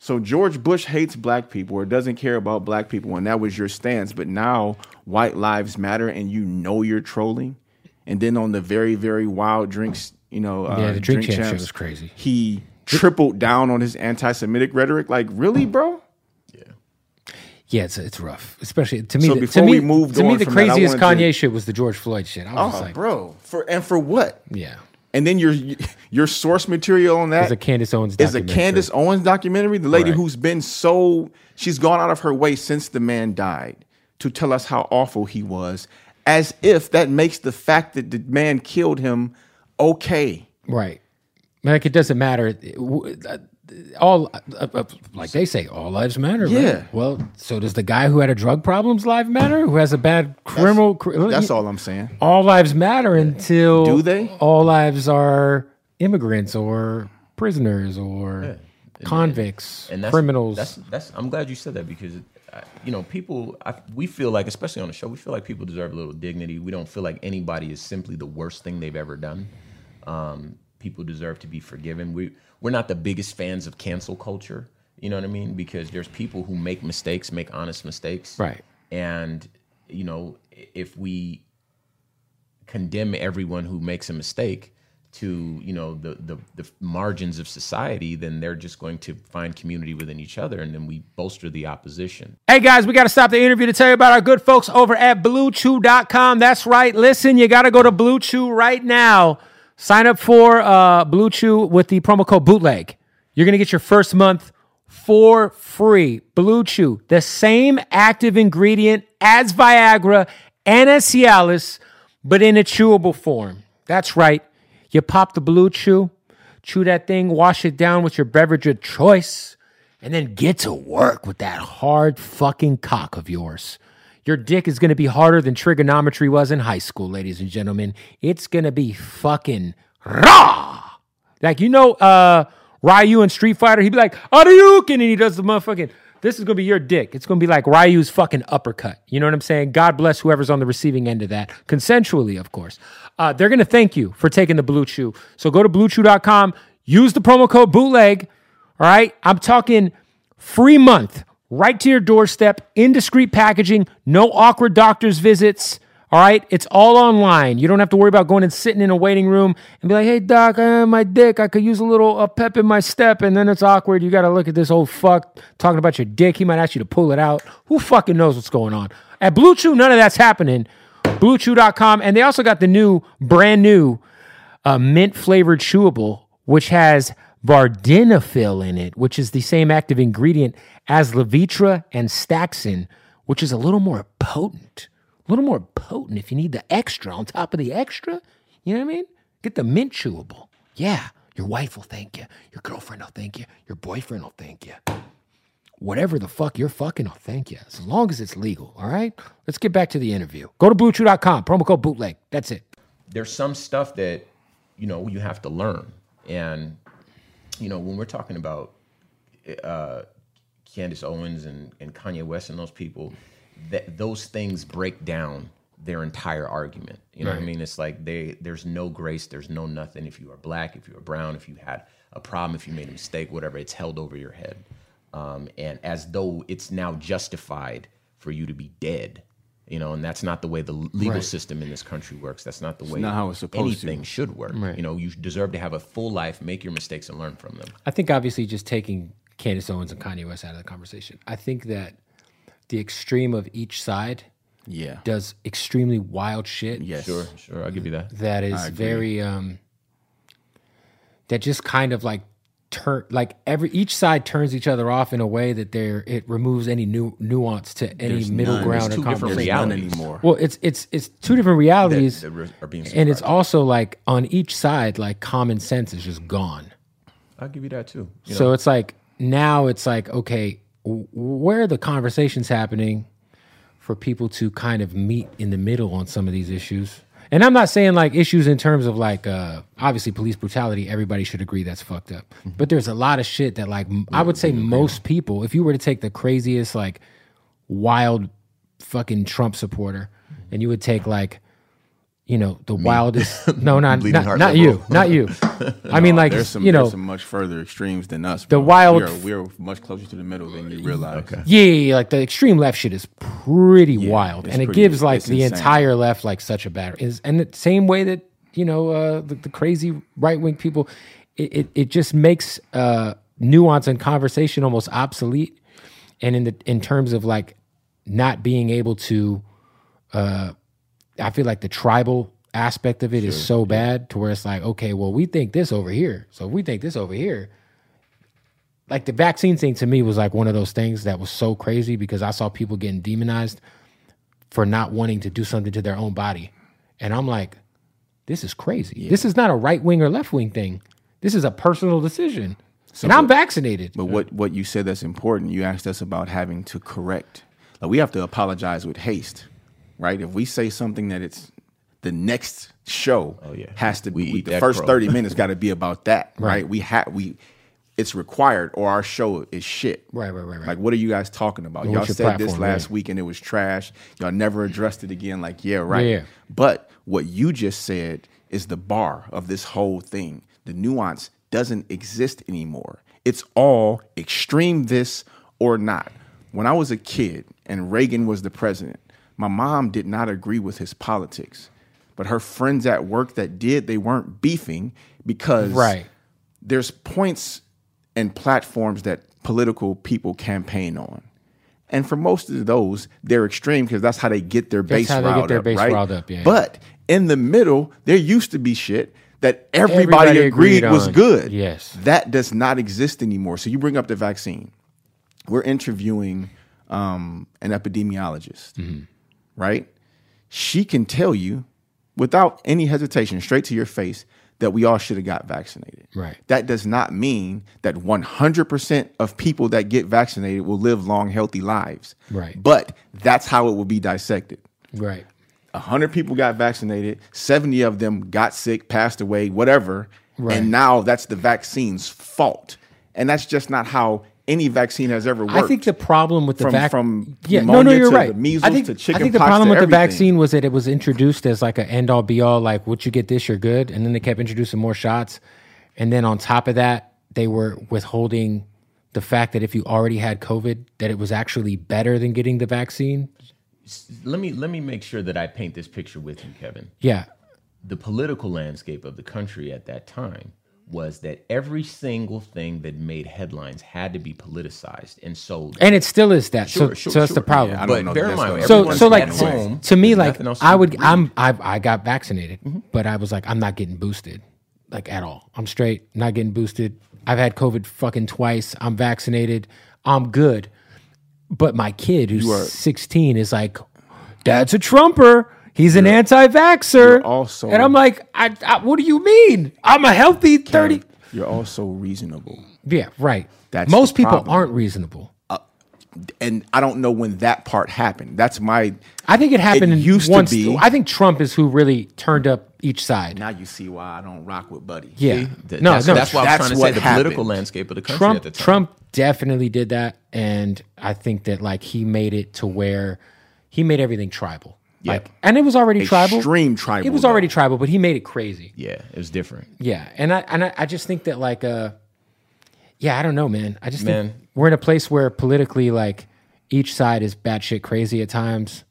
So George Bush hates black people or doesn't care about black people, and that was your stance. But now white lives matter, and you know you're trolling. And then on the very, very wild drinks, you know, uh, Yeah, the Drink Champs shit Champs, was crazy. He tripled down on his anti-Semitic rhetoric. Like, really, bro? Yeah, it's it's rough, especially to me. So the- before to me, we moved to me, the that, craziest wanted Kanye to- shit was the George Floyd shit. I was Oh, like, bro, for and for what? yeah, and then your your source material on that is a Candace Owens is a. Candace Owens documentary. The lady Right. who's been so she's gone out of her way since the man died to tell us how awful he was, as if that makes the fact that the man killed him okay. Right. Like it doesn't matter. W- uh, All uh, uh, like they say, all lives matter. right? Yeah. Well, so does the guy who had a drug problem's life matter? Who has a bad criminal? cr- That's all I'm saying. All lives matter until Do they? All lives are immigrants or prisoners or convicts, and that's, criminals. That's that's. I'm glad you said that because, uh, you know, people. I, we feel like, especially on the show, we feel like people deserve a little dignity. We don't feel like anybody is simply the worst thing they've ever done. Um, people deserve to be forgiven. We we're not the biggest fans of cancel culture. You know what I mean? Because there's people who make mistakes, make honest mistakes, Right. And you know, if we condemn everyone who makes a mistake to you know the, the the margins of society then they're just going to find community within each other and then we bolster the opposition Hey guys, we got to stop the interview to tell you about our good folks over at BlueChew.com. That's right. Listen, you got to go to Blue Chew right now. Sign up for uh, Blue Chew with the promo code Bootleg. You're gonna get your first month for free. Blue Chew, the same active ingredient as Viagra and Cialis, but in a chewable form. That's right. You pop the Blue Chew, chew that thing, wash it down with your beverage of choice and then get to work with that hard fucking cock of yours. Your dick is gonna be harder than trigonometry was in high school, ladies and gentlemen. It's gonna be fucking raw. Like, you know, uh, Ryu in Street Fighter, he'd be like, Hadouken, and he does the motherfucking. This is gonna be your dick. It's gonna be like Ryu's fucking uppercut. You know what I'm saying? God bless whoever's on the receiving end of that, consensually, of course. Uh, they're gonna thank you for taking the Blue Chew. So go to BlueChew.com, use the promo code Bootleg. All right, I'm talking free month right to your doorstep, indiscreet packaging, no awkward doctor's visits. All right, it's all online. You don't have to worry about going and sitting in a waiting room and be like, "Hey doc, uh, my dick, I could use a little uh, pep in my step," and then it's awkward. You got to look at this old fuck talking about your dick. He might ask you to pull it out. Who fucking knows what's going on? At Blue Chew, none of that's happening. BlueChew.com, and they also got the new, brand new uh, mint flavored chewable, which has vardenafil in it, which is the same active ingredient as Levitra and Staxyn, which is a little more potent. A little more potent if you need the extra on top of the extra. You know what I mean? Get the mint chewable. Yeah, your wife will thank you. Your girlfriend will thank you. Your boyfriend will thank you. Whatever the fuck you're fucking, I'll thank you. As long as it's legal, all right? Let's get back to the interview. Go to bluechew.com, promo code bootleg. That's it. there's some stuff that you know you have to learn and you know when we're talking about uh candace owens and, and kanye west and those people that those things break down their entire argument. You know what i mean? It's like they there's no grace there's no nothing. If you are black if you are brown if you had a problem if you made a mistake whatever it's held over your head. Um, and as though it's now justified for you to be dead you know and that's not the way the legal system in this country works that's not the way not how it's supposed to. anything should work Right. you know you deserve to have a full life make your mistakes and learn from them I think obviously just taking Candace Owens and Kanye West out of the conversation. I think that the extreme of each side Yeah. does extremely wild shit. Yes. sure sure i'll give you that That is very um that just kind of like turn like every each side turns each other off in a way that they're it removes any new nuance to any There's middle none. ground There's or two different realities. anymore. Well, it's it's it's two different realities, that re- are being and it's also like on each side, like common sense is just gone. i'll give you that too you So know? it's like now it's like okay, where are the conversations happening for people to kind of meet in the middle on some of these issues? And I'm not saying like issues in terms of like uh obviously police brutality. Everybody should agree that's fucked up. But there's a lot of shit that like I would say most people, if you were to take the craziest like wild fucking Trump supporter, and you would take like you know the wildest *laughs* no not Bleeding not, heart not you not you *laughs* i mean like there's some, you know there's some much further extremes than us. The bro. wild- we are, we are much closer to the middle than you realize. Yeah, yeah, yeah, like the extreme left shit is pretty wild, it's and it pretty- gives like it's the insane. entire left like such a bad is, and the same way that you know uh, the, the crazy right wing people, it, it it just makes uh, nuance and conversation almost obsolete, and in the in terms of like not being able to, uh, I feel like the tribal aspect of it is so bad to where it's like, okay, well, we think this over here. So if we think this over here. Like the vaccine thing to me was like one of those things that was so crazy because I saw people getting demonized for not wanting to do something to their own body. And I'm like, this is crazy. This is not a right wing or left wing thing. This is a personal decision. and I'm vaccinated. But what what you said that's important. You asked us about having to correct. Like we have to apologize with haste, right? If we say something that it's the next show Oh, yeah. has to We be the first crow. thirty minutes *laughs* got to be about that, right? Right. We have we. It's required, or our show is shit. Right, right, right, right. Like, what are you guys talking about? Y'all said this last yeah. week and it was trash. Y'all never addressed it again. Like, yeah, right. Yeah. But what you just said is the bar of this whole thing. The nuance doesn't exist anymore. It's all extreme this or not. When I was a kid and Reagan was the president, my mom did not agree with his politics. But her friends at work that did, they weren't beefing because Right. there's points and platforms that political people campaign on. And for most of those, they're extreme because that's how they get their That's base how they get riled their up, base right? riled up, yeah. But in the middle, there used to be shit that everybody, Everybody agreed, agreed was good. Yes. That does not exist anymore. So you bring up the vaccine. We're interviewing um, an epidemiologist, Mm-hmm. Right? She can tell you without any hesitation, straight to your face, that we all should have got vaccinated. Right. That does not mean that 100% of people that get vaccinated will live long, healthy lives. Right. But that's how it will be dissected. Right. 100 people got vaccinated, 70 of them got sick, passed away, whatever. Right. And now that's the vaccine's fault. And that's just not how any vaccine has ever worked. I think the problem with the From- from yeah, no, no, you're to right. the measles I think, to I think the pox problem to with the vaccine was that it was introduced as like an end all be all, like once you get this, you're good, and then they kept introducing more shots, and then on top of that, they were withholding the fact that if you already had COVID, that it was actually better than getting the vaccine. Let me let me make sure that I paint this picture with you, Kevin. Yeah, the political landscape of the country at that time was that every single thing that made headlines had to be politicized and sold. and it still is that. Sure, so, sure, so that's the problem. Yeah, I but don't know bear in mind, so so like at home. to me like nothing else to i would i'm I, I got vaccinated mm-hmm. but i was like i'm not getting boosted. Like at all. I'm straight not getting boosted. I've had covid fucking twice. I'm vaccinated. I'm good. But my kid who's are- 16 is like dad's a trumper he's an anti-vaxxer also- and i'm like I, I, what do you mean i'm a healthy 30 You're also reasonable. yeah right That's most people problem. aren't reasonable uh, And I don't know when that part happened. That's my. I think it happened It in used to be. I think Trump is who really turned up each side. Now you see why I don't rock with Buddy. Yeah. Th- no, that's, no. that's why I'm trying to say the happened. political landscape of the country Trump at the time. Trump definitely did that, and I think that like he made it to where he made everything tribal. Like, and it was already tribal. Extreme tribal, It was though. already tribal, but he made it crazy. yeah, it was different. Yeah, and I and I, I just think that like uh, yeah, I don't know, man. I just Man. think we're in a place where politically, like, each side is batshit crazy at times.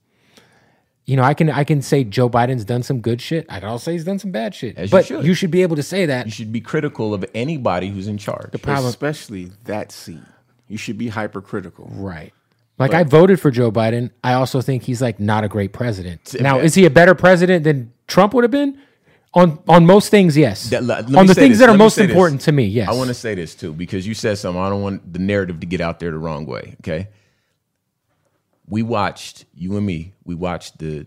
You know, I can I can say Joe Biden's done some good shit. I can also say he's done some bad shit. As you but should. you should be able to say that. You should be critical of anybody who's in charge. the problem- Especially that seat. You should be hypercritical. Right. Like I voted for Joe Biden. I also think he's like not a great president. Now, is he a better president than Trump would have been? On on most things, yes. That- let- let on the things this, that are let most say this. important to me, yes. I want to say this too because you said something. I don't want the narrative to get out there the wrong way. Okay. We watched you and me. We watched the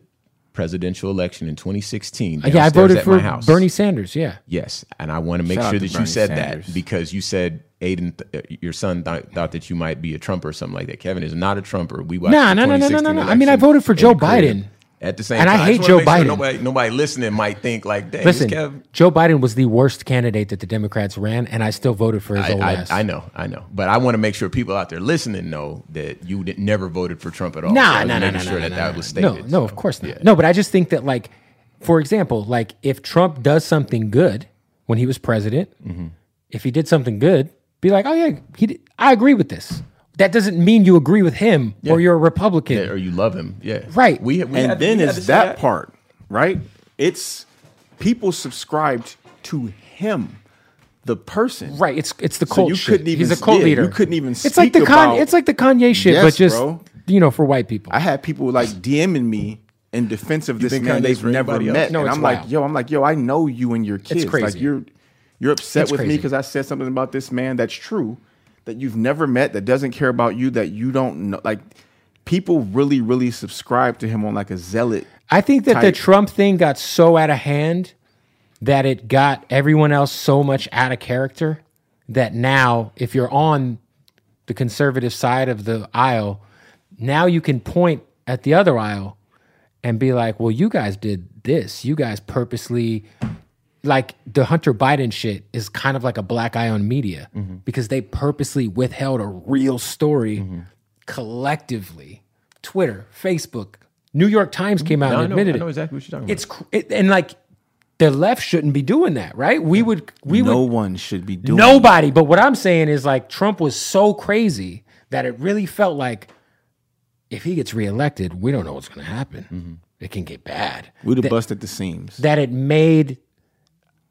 presidential election in 2016. Uh, yeah, I voted at for my house. Bernie Sanders. Yeah. Yes, and I want to make Shout sure to that you said Sanders. that because you said Aiden, th- your son th- thought that you might be a Trumper or something like that. Kevin is not a Trumper. We watched Nah, the no, no, no, no, no, no. I mean, I voted for Joe. Biden. At the same And I hate wanna Joe make sure Biden. Nobody, nobody listening might think like, "Dang, Listen, Kev." Joe Biden was the worst candidate that the Democrats ran, and I still voted for his I, old I, ass. I know, I know, but I want to make sure people out there listening know that you did, never voted for Trump at all. Nah, was nah, nah, nah, sure nah, that nah, that nah. was No, stated. no, so, of course not. yeah. No, but I just think that, like, for example, like if Trump does something good when he was president, Mm-hmm. if he did something good, be like, oh yeah, he did, I agree with this. That doesn't mean you agree with him or you're a Republican. Yeah, or you love him, yeah, Right. We, we and had- then we had to that, part, right? It's people subscribed to him, the person. Right, it's it's the So cult. you shit. couldn't even- He's a cult yeah, leader. you couldn't even It's like the con. about- It's like the Kanye shit, Yes, but just bro. you know for white people. I had people like DMing me in defense of this think man Kanye's they've never met. No, and I'm like, yo, I'm like, yo, I know you and your kids. Like crazy. you're you're upset with me because I said something about this man that's true, that you've never met, that doesn't care about you, that you don't know. Like people really, really subscribe to him on like a zealot. I think that the. Trump thing got so out of hand that it got everyone else so much out of character that now, if you're on the conservative side of the aisle, now you can point at the other aisle and be like, well, you guys did this. You guys purposely, like the Hunter Biden shit is kind of like a black eye on media because they purposely withheld a real story collectively. Twitter, Facebook, New York Times came out No, and admitted I know it. exactly what you're talking It's cr- it, and like the left shouldn't be doing that, right? We would we no would one should be doing nobody. But what I'm saying is like Trump was so crazy that it really felt like if he gets reelected, we don't know what's going to happen. Mm-hmm. It can get bad. We'd have busted the seams. That it made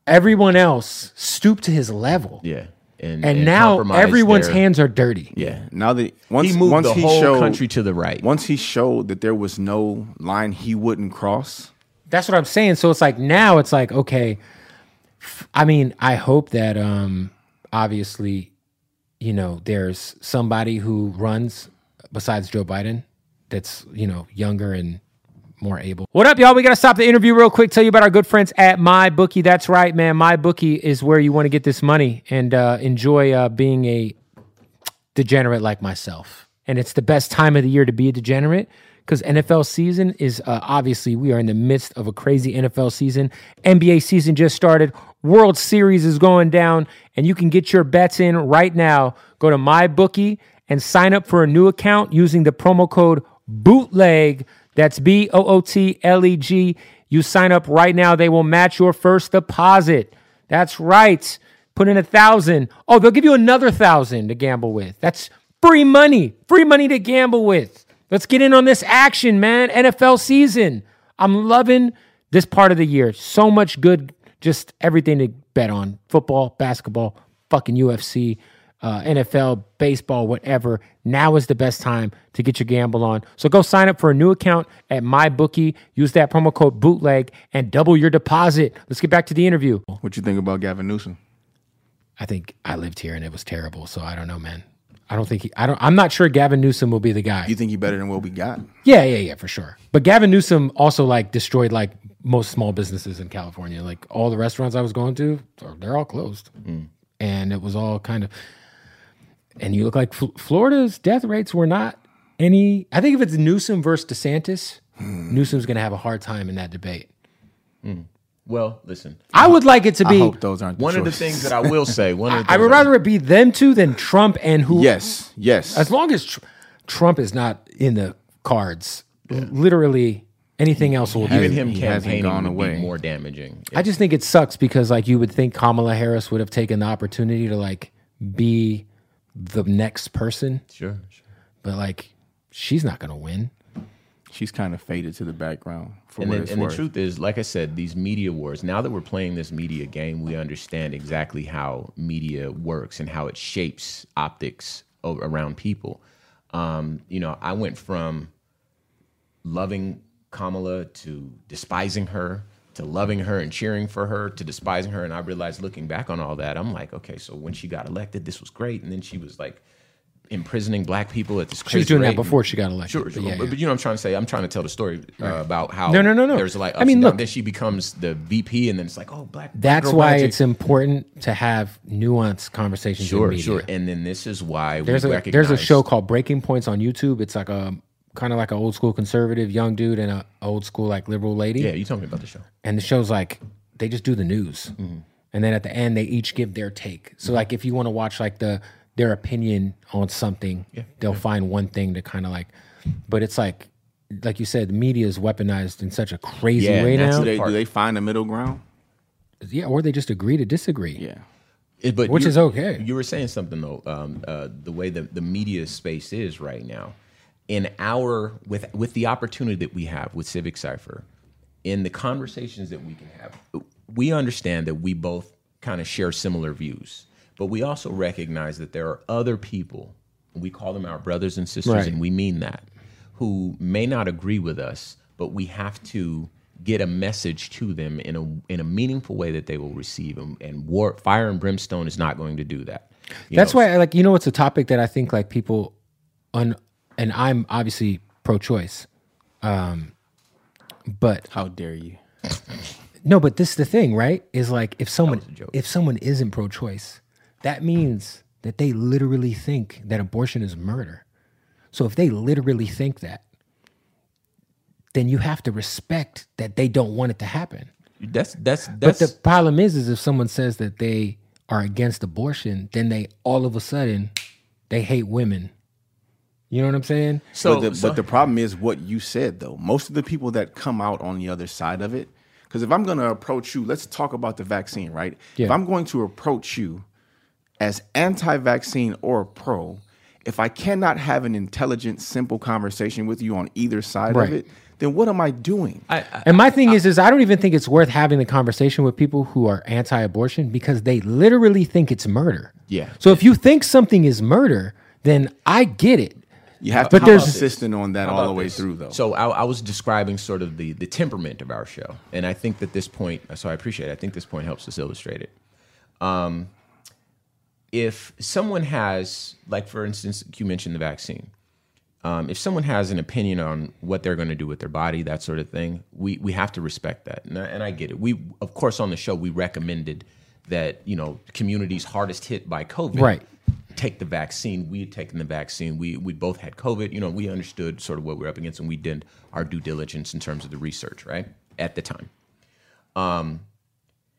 everyone else stooped to his level, Yeah. And, and, now everyone's their- hands are dirty. Yeah. Now that once He moved once the he whole showed, country to the right. Once he showed that there was no line he wouldn't cross. That's what I'm saying. So it's like now it's like okay. f- I mean, I hope that um obviously, you know, there's somebody who runs besides Joe Biden that's, you know, younger and more able. What up, y'all? We got to stop the interview real quick. Tell you about our good friends at MyBookie. That's right, man. MyBookie is where you want to get this money and uh, enjoy uh, being a degenerate like myself. And it's the best time of the year to be a degenerate because NFL season is uh, obviously we are in the midst of a crazy NFL season. NBA season just started. World Series is going down, and you can get your bets in right now. Go to MyBookie and sign up for a new account using the promo code BOOTLEG. That's B O O T L E G. You sign up right now, they will match your first deposit. That's right. Put in a thousand. Oh, they'll give you another thousand to gamble with. That's free money. Free money to gamble with. Let's get in on this action, man. NFL season. I'm loving this part of the year. So much good, just everything to bet on. Football, basketball, fucking UFC, uh, NFL, baseball, whatever. Now is the best time to get your gamble on. So go sign up for a new account at MyBookie. Use that promo code bootleg and double your deposit. Let's get back to the interview. What you think about Gavin Newsom? I think I lived here and it was terrible. So I don't know, man. I don't think he, I don't, I'm not sure Gavin Newsom will be the guy. You think he better than what we got? Yeah, yeah, yeah, for sure. But Gavin Newsom also like destroyed like most small businesses in California. Like all the restaurants I was going to, they're all closed, and it was all kind of. And you look like F- Florida's death rates were not any. I think if it's Newsom versus DeSantis, hmm. Newsom's going to have a hard time in that debate. Hmm. Well, listen. I would like it to be. hope those aren't the One of the things that I will say, one of *laughs* the I would rather it be them two than Trump and who. Yes, yes. As long as tr- Trump is not in the cards, literally anything else will even do. him he campaigning away. be more damaging. I just think it sucks because like you would think Kamala Harris would have taken the opportunity to like be the next person, sure, sure. but like she's not going to win. She's kind of faded to the background for And, what the, it's and the truth is, like I said, these media wars. Now that we're playing this media game, we understand exactly how media works and how it shapes optics o- around people. Um, you know, I went from loving Kamala to despising her to loving her and cheering for her to despising her. And I realized looking back on all that, I'm like, okay, so when she got elected, this was great. And then she was like imprisoning black people at this crazy She was doing rate. that before she got elected. Sure, but yeah, but, but you know what I'm trying to say? I'm trying to tell the story uh, about how No, no, no, no. there's like I mean, look. then she becomes the VP and then it's like, oh, black That's why magic. it's important to have nuanced conversations. in Sure, media. sure. And then this is why There's we a recognize there's a show called Breaking Points on YouTube. It's like a kind of like an old school conservative young dude and a old school like liberal lady. Yeah, you told me about the show. and the show's like they just do the news Mm-hmm. and then at the end they each give their take so like if you want to watch like the their opinion on something they'll find one thing to kind of like but it's like like you said the media is weaponized in such a crazy Yeah, way now do they, do they find a middle ground? yeah or they just agree to disagree Yeah. It- but Which is okay. You were saying something though. Um, uh, the way the, the media space is right now, in our with with the opportunity that we have with Civic Cipher, in the conversations that we can have, we understand that we both kind of share similar views, but we also recognize that there are other people. We call them our brothers and sisters, Right. and we mean that, who may not agree with us, but we have to get a message to them in a in a meaningful way that they will receive. And, and war, fire and brimstone is not going to do that. That's know, why, I like, you know, it's a topic that I think like people, un, and I'm obviously pro-choice, um, but How dare you? no, but this is the thing, right? Is like if someone was a joke. if someone isn't pro-choice, that means that they literally think that abortion is murder. So if they literally think that, then you have to respect that they don't want it to happen. that's that's But the problem is, is if someone says that they are against abortion, then they all of a sudden they hate women. You know what I'm saying? so, but, the, so- but the problem is what you said though. Most of the people that come out on the other side of it, because if I'm going to approach you, let's talk about the vaccine, right? If I'm going to approach you as anti-vaccine or pro, if I cannot have an intelligent, simple conversation with you on either side Right. of it, then what am I doing? I, I, And my thing is, is I don't even think it's worth having the conversation with people who are anti-abortion because they literally think it's murder. Yeah. So if you think something is murder, then I get it. You have to But be there's- consistent on that all the way this? through, though. So I, I was describing sort of the the temperament of our show, and I think that this point. So I appreciate. it. I think this point helps us illustrate it. Um, if someone has, like for instance, you mentioned the vaccine. Um, if someone has an opinion on what they're going to do with their body, that sort of thing, we we have to respect that, and I, and I get it. We of course on the show we recommended that you know communities hardest hit by COVID, Right. Take the vaccine. We had taken the vaccine. We we both had COVID. You know, we understood sort of what we are up against, and we did our due diligence in terms of the research, right? At the time. Um,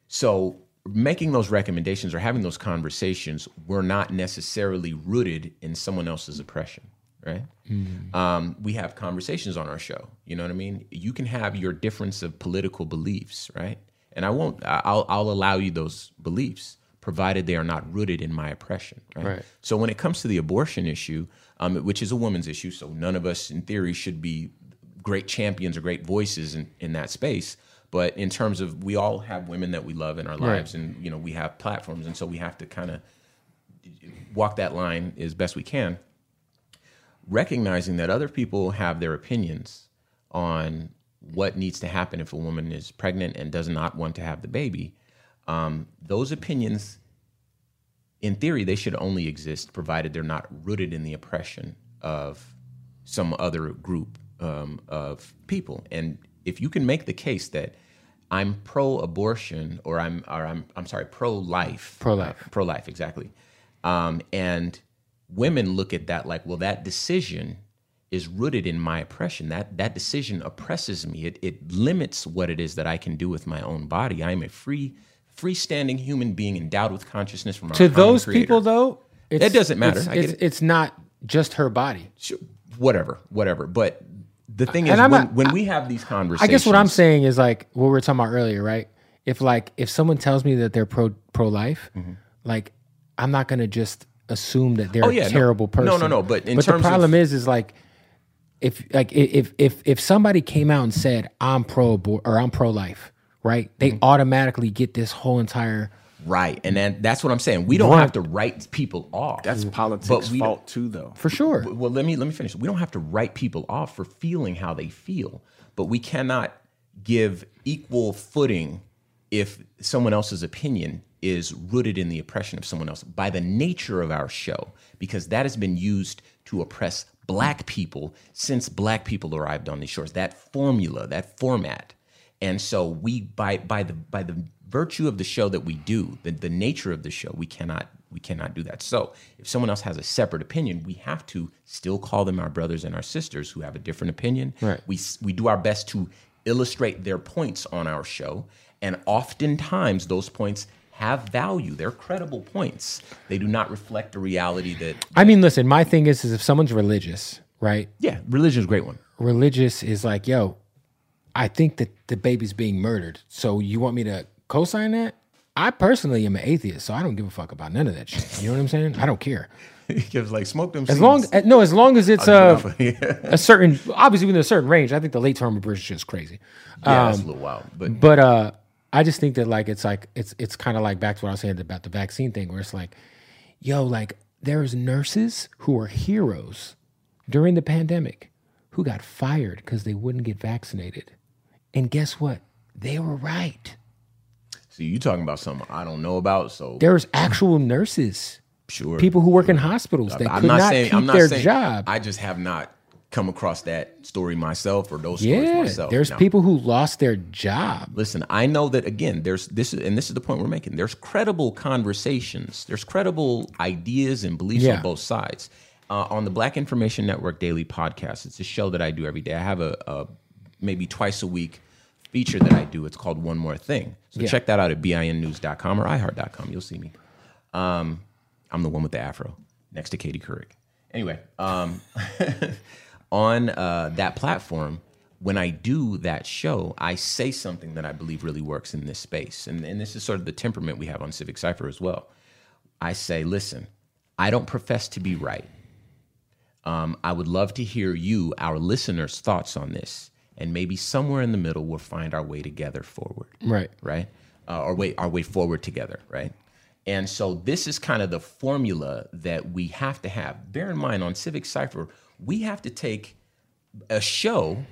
so making those recommendations or having those conversations were not necessarily rooted in someone else's oppression, right? Um, we have conversations on our show. You know what I mean? You can have your difference of political beliefs, right? And I won't. I'll I'll allow you those beliefs, provided they are not rooted in my oppression, right? Right. So when it comes to the abortion issue, um, which is a woman's issue, so none of us in theory should be great champions or great voices in, in that space. But in terms of we all have women that we love in our lives, and you know we have platforms, and so we have to kind of walk that line as best we can, recognizing that other people have their opinions on what needs to happen if a woman is pregnant and does not want to have the baby. Um, those opinions, in theory, they should only exist provided they're not rooted in the oppression of some other group um, of people. And if you can make the case that I'm pro-abortion or I'm or I'm I'm sorry pro-life, Pro-life. uh, pro-life exactly, um, and women look at that like, well, that decision is rooted in my oppression. That that decision oppresses me. It it limits what it is that I can do with my own body. I am a free freestanding human being endowed with consciousness from our To those creator. people, though, it's, doesn't matter. It's, it's, it. it's not just her body. Sure, whatever, whatever. But the thing is, when, not- when we have these conversations I guess what I'm saying is like what we were talking about earlier, right? If like if someone tells me that they're pro pro life, like I'm not gonna just assume that they're Mm-hmm. Oh, yeah, a terrible No, person. no, no, but in but terms the of- problem is, is like if like if if if somebody came out and said I'm pro or I'm pro life, right? They Mm-hmm. automatically get this whole entire right, and then that's what I'm saying. We don't Right. have to write people off. That's But politics' we don't- fault too, though. for sure. Well, let me let me finish. We don't have to write people off for feeling how they feel, but we cannot give equal footing if someone else's opinion is rooted in the oppression of someone else by the nature of our show, because that has been used to oppress black people since black people arrived on these shores. That formula, that format. And so we by by the by the virtue of the show that we do, the, the nature of the show, we cannot we cannot do that. So if someone else has a separate opinion, we have to still call them our brothers and our sisters who have a different opinion. Right. We we do our best to illustrate their points on our show, and oftentimes those points have value. They're credible points. They do not reflect the reality that I mean, listen, my thing is, is if someone's religious, right? yeah, religion is a great one. religious is like, yo, I think that the baby's being murdered. So you want me to co-sign that? I personally am an atheist, so I don't give a fuck about none of that shit. You know what I'm saying? I don't care. *laughs* Because like smoke them As long uh, no, as long as it's uh, *laughs* yeah, a certain obviously within a certain range. I think the late term abortion shit is crazy. Yeah, that's a little wild, but But uh I just think that like it's like it's it's kind of like back to what I was saying about the vaccine thing, where it's like, yo, like there's nurses who are heroes during the pandemic who got fired because they wouldn't get vaccinated. And guess what? They were right. See, you're talking about something I don't know about? So There's actual nurses, sure, people who work in hospitals that I'm could not not, saying keep I'm not their saying job. I just have not come across that story myself or those stories yeah, myself. there's people who lost their job. Listen, I know that again. There's this, is, and this is the point we're making. There's credible conversations. There's credible ideas and beliefs Yeah. on both sides. Uh, on the Black Information Network Daily Podcast, it's a show that I do every day. I have a, a maybe twice a week feature that I do. It's called One More Thing. So Yeah. check that out at binnews.com or iheart.com. You'll see me. Um, I'm the one with the afro next to Katie Couric. Anyway, um, *laughs* on uh, that platform, when I do that show, I say something that I believe really works in this space. And, and this is sort of the temperament we have on Civic Cipher as well. I say, listen, I don't profess to be right. Um, I would love to hear you, our listeners' thoughts on this. And maybe somewhere in the middle, we'll find our way together forward Right. right? Uh, or way our way forward together, right? And so this is kind of the formula that we have to have. Bear in mind on Civic Cipher, we have to take a show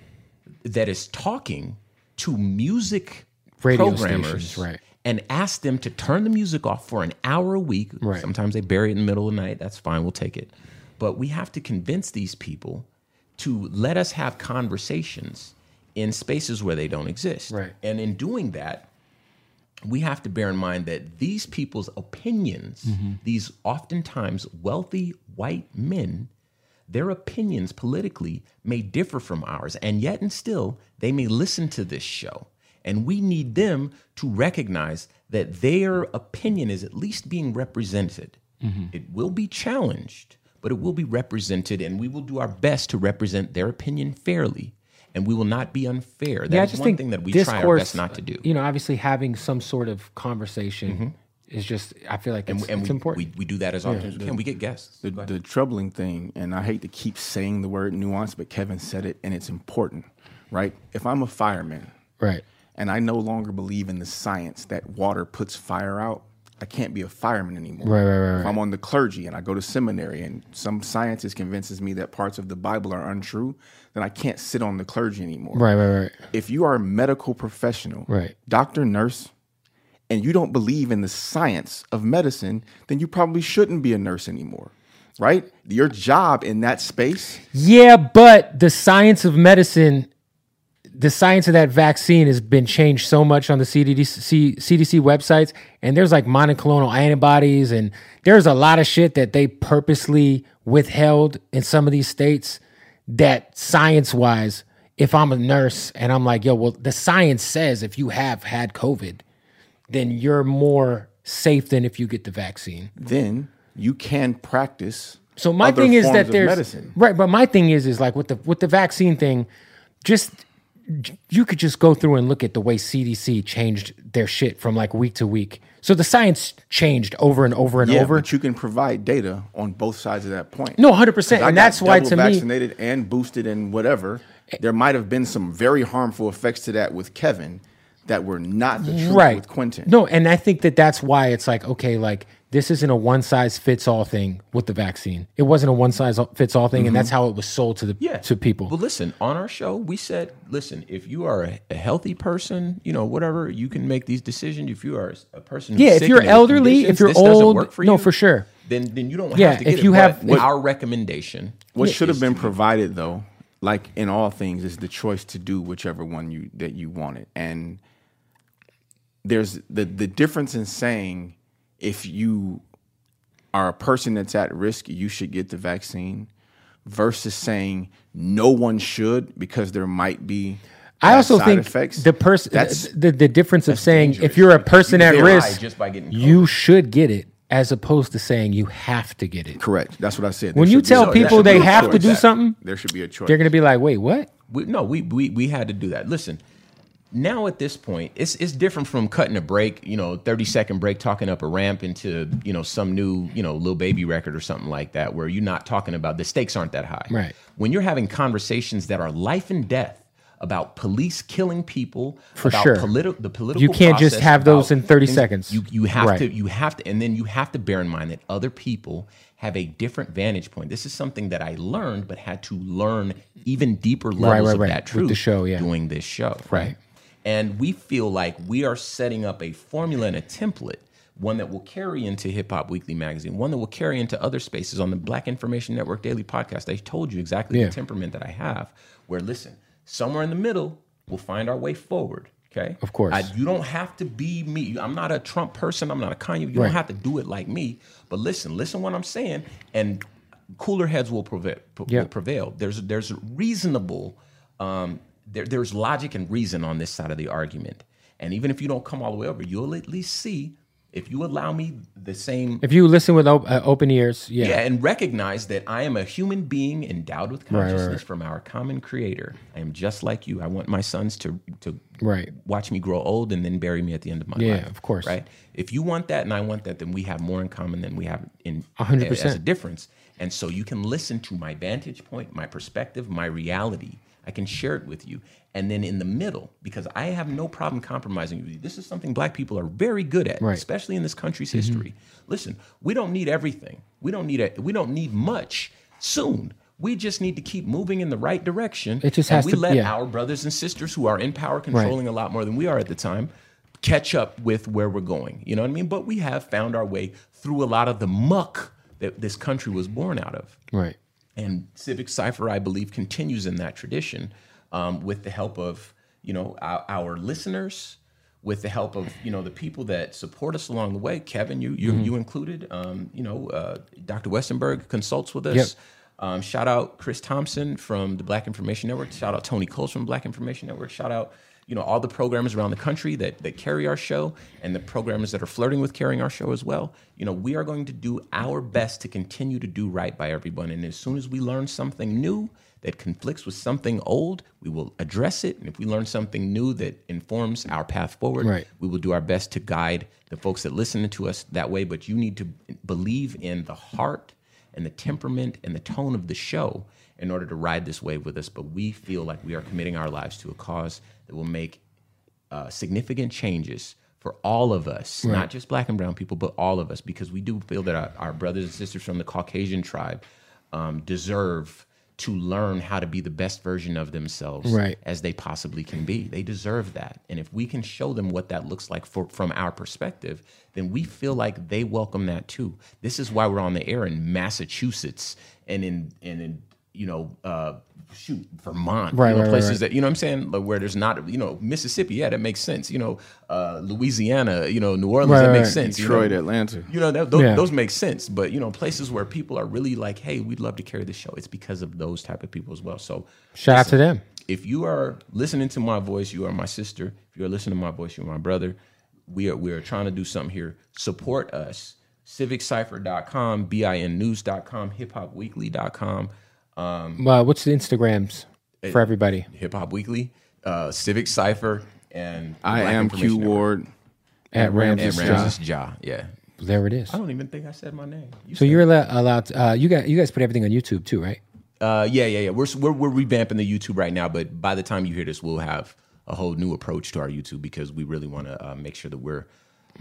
that is talking to music Radio programmers, stations, right. and ask them to turn the music off for an hour a week. Right. Sometimes they bury it in the middle of the night. That's fine. We'll take it. But we have to convince these people to let us have conversations in spaces where they don't exist. Right. And in doing that, we have to bear in mind that these people's opinions, mm-hmm. these oftentimes wealthy white men, their opinions politically may differ from ours, and yet and still they may listen to this show. And we need them to recognize that their opinion is at least being represented. Mm-hmm. It will be challenged, but it will be represented, and we will do our best to represent their opinion fairly. And we will not be unfair. yeah, I That's just one think thing that we discourse, try our best not to do. You know, obviously having some sort of conversation mm-hmm. is just. I feel like it's, and and it's we, important. We, we do that as often as we can. We get guests. The, the troubling thing, and I hate to keep saying the word nuance, but Kevin said it, and it's important, right? If I'm a fireman right. and I no longer believe in the science that water puts fire out, I can't be a fireman anymore. Right, right, right, If I'm on the clergy and I go to seminary and some scientist convinces me that parts of the Bible are untrue, then I can't sit on the clergy anymore. Right. Right. Right. If you are a medical professional, Right. doctor, nurse, and you don't believe in the science of medicine, then you probably shouldn't be a nurse anymore. Right? Your job in that space, Yeah, but the science of medicine, the science of that vaccine has been changed so much on the CDC, CDC websites, and there's like monoclonal antibodies, and there's a lot of shit that they purposely withheld in some of these states. That science wise, if I'm a nurse and I'm like, yo, well, the science says if you have had COVID, then you're more safe than if you get the vaccine. then you can practice. So my thing is that there's medicine. right, but my thing is is like with the with the vaccine thing, just you could just go through and look at the way CDC changed their shit from like week to week. So the science changed over and over and Yeah, over. but you can provide data on both sides of that point. No, 100%, 'Cause I and that's why to me- vaccinated and boosted and whatever. There might have been some very harmful effects to that with Kevin that were not the truth right. with Quentin. No, and I think that that's why it's like okay, like this isn't a one size fits all thing with the vaccine. It wasn't a one size fits all thing, and that's mm-hmm. how it was sold to the Yeah. to people. Well, listen, on our show, we said, listen, if you are a, a healthy person, you know, whatever, you can make these decisions. If you are a person, who's Yeah, if you're elderly, if you're this old, work for no, for sure. Then, then you don't Yeah, have to if get you it. have- But if- our recommendation. what should have been provided though, like in all things, is the choice to do whichever one you that you wanted. And there's the the difference in saying if you are a person that's at risk, you should get the vaccine, versus saying no one should because there might be. I also side think effects. the person That's the, the difference of saying if you're a person You at risk, just by getting you should get it, as opposed to saying you have to get it. correct. That's what I said. When you be- tell people they have to do that- something, there should be a choice. they're gonna be like, "Wait, what?" We, no, we, we we had to do that. Listen, now at this point, it's it's different from cutting a break, you know, thirty second break, talking up a ramp into you know some new you know little baby record or something like that, where you're not talking about the stakes aren't that high. Right. When you're having conversations that are life and death about police killing people, For about sure. politi- the political. You can't just have those in 30 things- seconds. You you have Right. to you have to, and then you have to bear in mind that other people have a different vantage point. This is something that I learned, but had to learn even deeper levels right, of right. that With truth the show, yeah. doing this show. Right. And we feel like we are setting up a formula and a template, one that will carry into Hip Hop Weekly magazine, one that will carry into other spaces on the Black Information Network Daily podcast. I told you exactly Yeah. the temperament that I have, where listen, somewhere in the middle, we'll find our way forward. Okay. Of course. I, you don't have to be me. I'm not a Trump person. I'm not a Kanye. You Right. don't have to do it like me. But listen, listen what I'm saying, and cooler heads will prevail. Yeah. Will prevail. There's there's reasonable. Um, there, there's logic and reason on this side of the argument. And even if you don't come all the way over, you'll at least see if you allow me the same If you listen with op- uh, open ears, yeah. yeah, and recognize that I am a human being endowed with Right, right, consciousness right. from our common creator. I am just like you. I want my sons to to Right. watch me grow old and then bury me at the end of my Yeah, life. Yeah, of course. Right? If you want that and I want that, then we have more in common than we have in A hundred as a percent. difference. And so you can listen to my vantage point, my perspective, my reality. I can share it with you. And then in the middle, because I have no problem compromising with you. This is something black people are very good at, Right. Mm-hmm. especially in this country's history. Listen, we don't need everything. We don't need it. We don't need much soon. We just need to keep moving in the right direction. It just and has we to- let yeah. our brothers and sisters who are in power controlling a lot more than we are at the time catch up with where we're going. You know what I mean? But we have found our way through a lot of the muck that this country was born out of. Right. And Civic Cipher, I believe, continues in that tradition um, with the help of you know our, our listeners, with the help of you know the people that support us along the way. Kevin, you you, Mm-hmm. you included. Um, you know, uh, Dr. Westenberg consults with us. Yep. Um, shout out Chris Thompson from the Black Information Network. Shout out Tony Coles from Black Information Network. Shout out you know all the programmers around the country that that carry our show and the programmers that are flirting with carrying our show as well. You know we are going to do our best to continue to do right by everyone. And as soon as we learn something new that conflicts with something old, we will address it. And if we learn something new that informs our path forward, Right. we will do our best to guide the folks that listen to us that way. But you need to believe in the heart and the temperament and the tone of the show in order to ride this wave with us. But we feel like we are committing our lives to a cause that will make uh, significant changes for all of us, not just black and brown people, but all of us, because we do feel that our, our brothers and sisters from the Caucasian tribe um, deserve to learn how to be the best version of themselves Right. as they possibly can be. They deserve that. And if we can show them what that looks like for, from our perspective, then we feel like they welcome that too. This is why we're on the air in Massachusetts and in and in you know uh, shoot Vermont, Right, you know, right, right, places right. that you know what I'm saying, like where there's not you know Mississippi, yeah, that makes sense. You know uh, Louisiana, you know New Orleans, Right, that right, makes right. sense. you Detroit, know? Atlanta. You know, that, those, Yeah. those make sense. But, you know, places where people are really like, hey, we'd love to carry the show, it's because of those type of people as well. So Shout out to them. if you are listening to my voice, you are my sister. If you are listening to my voice, you're my brother. We are we are trying to do something here. Support us. Civiccipher.com, binnews.com, hiphopweekly.com, Well, what's the Instagrams for everybody? Hip Hop Weekly, uh, Civic Cipher, and I Black am Q Ward. At And Ramses Ja. Ramses Ja. Yeah. There it is. I don't even think I said my name. You So you're allowed, allowed to, uh, you got you guys put everything on YouTube too, right? Uh, yeah, yeah, yeah. We're, we're we're revamping the YouTube right now, but by the time you hear this, we'll have a whole new approach to our YouTube because we really want to uh, make sure that we're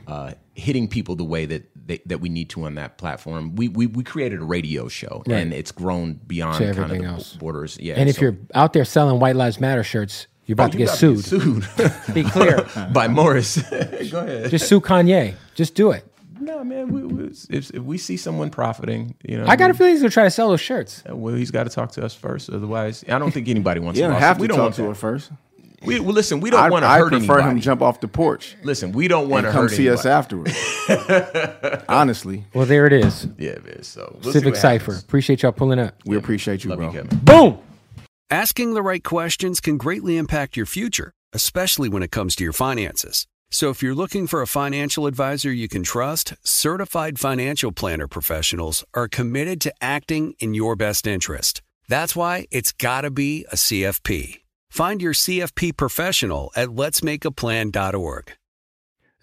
uh, hitting people the way that they, that we need to on that platform. We we, we created a radio show, Right. and it's grown beyond To kind of the else. borders. Yeah, And if so- you're out there selling White Lives Matter shirts, you're about Oh, to get about sued. sued *laughs* Be clear. *laughs* by Morris. *laughs* Go ahead. Just sue Kanye. Just do it. no, man. We, we, if, if we see someone profiting, you know, I got a feeling he's gonna try to sell those shirts. Well, he's got to talk to us first. Otherwise, I don't think anybody wants. You a don't have to we don't talk want to that. her first. We, well, listen, we don't want to I hurt prefer anybody. him jump off the porch Listen, we don't want to come hurt see us afterwards. *laughs* Honestly, Well, there it is. Yeah, it is. So we'll Civic Cipher. happens. Appreciate y'all pulling up. we appreciate you, Love bro. you, Kevin. Boom. Asking the right questions can greatly impact your future, especially when it comes to your finances. So if you're looking for a financial advisor you can trust, certified financial planner professionals are committed to acting in your best interest. That's why it's got to be a CFP. Find your CFP professional at letsmakeaplan.org.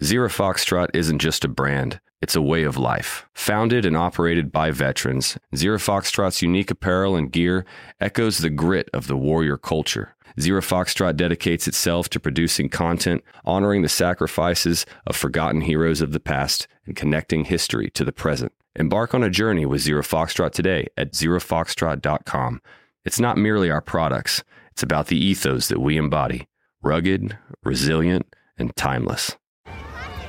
Zero Foxtrot isn't just a brand, it's a way of life. Founded and operated by veterans, Zero Foxtrot's unique apparel and gear echoes the grit of the warrior culture. Zero Foxtrot dedicates itself to producing content, honoring the sacrifices of forgotten heroes of the past, and connecting history to the present. Embark on a journey with Zero Foxtrot today at zerofoxtrot.com. It's not merely our products, it's about the ethos that we embody rugged, resilient, and timeless.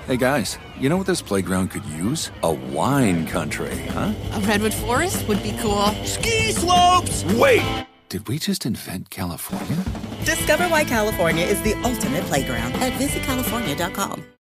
Hey guys, you know what this playground could use? A wine country, huh? A redwood forest would be cool. Ski slopes! Wait! Did we just invent California? Discover why California is the ultimate playground at visitcalifornia.com.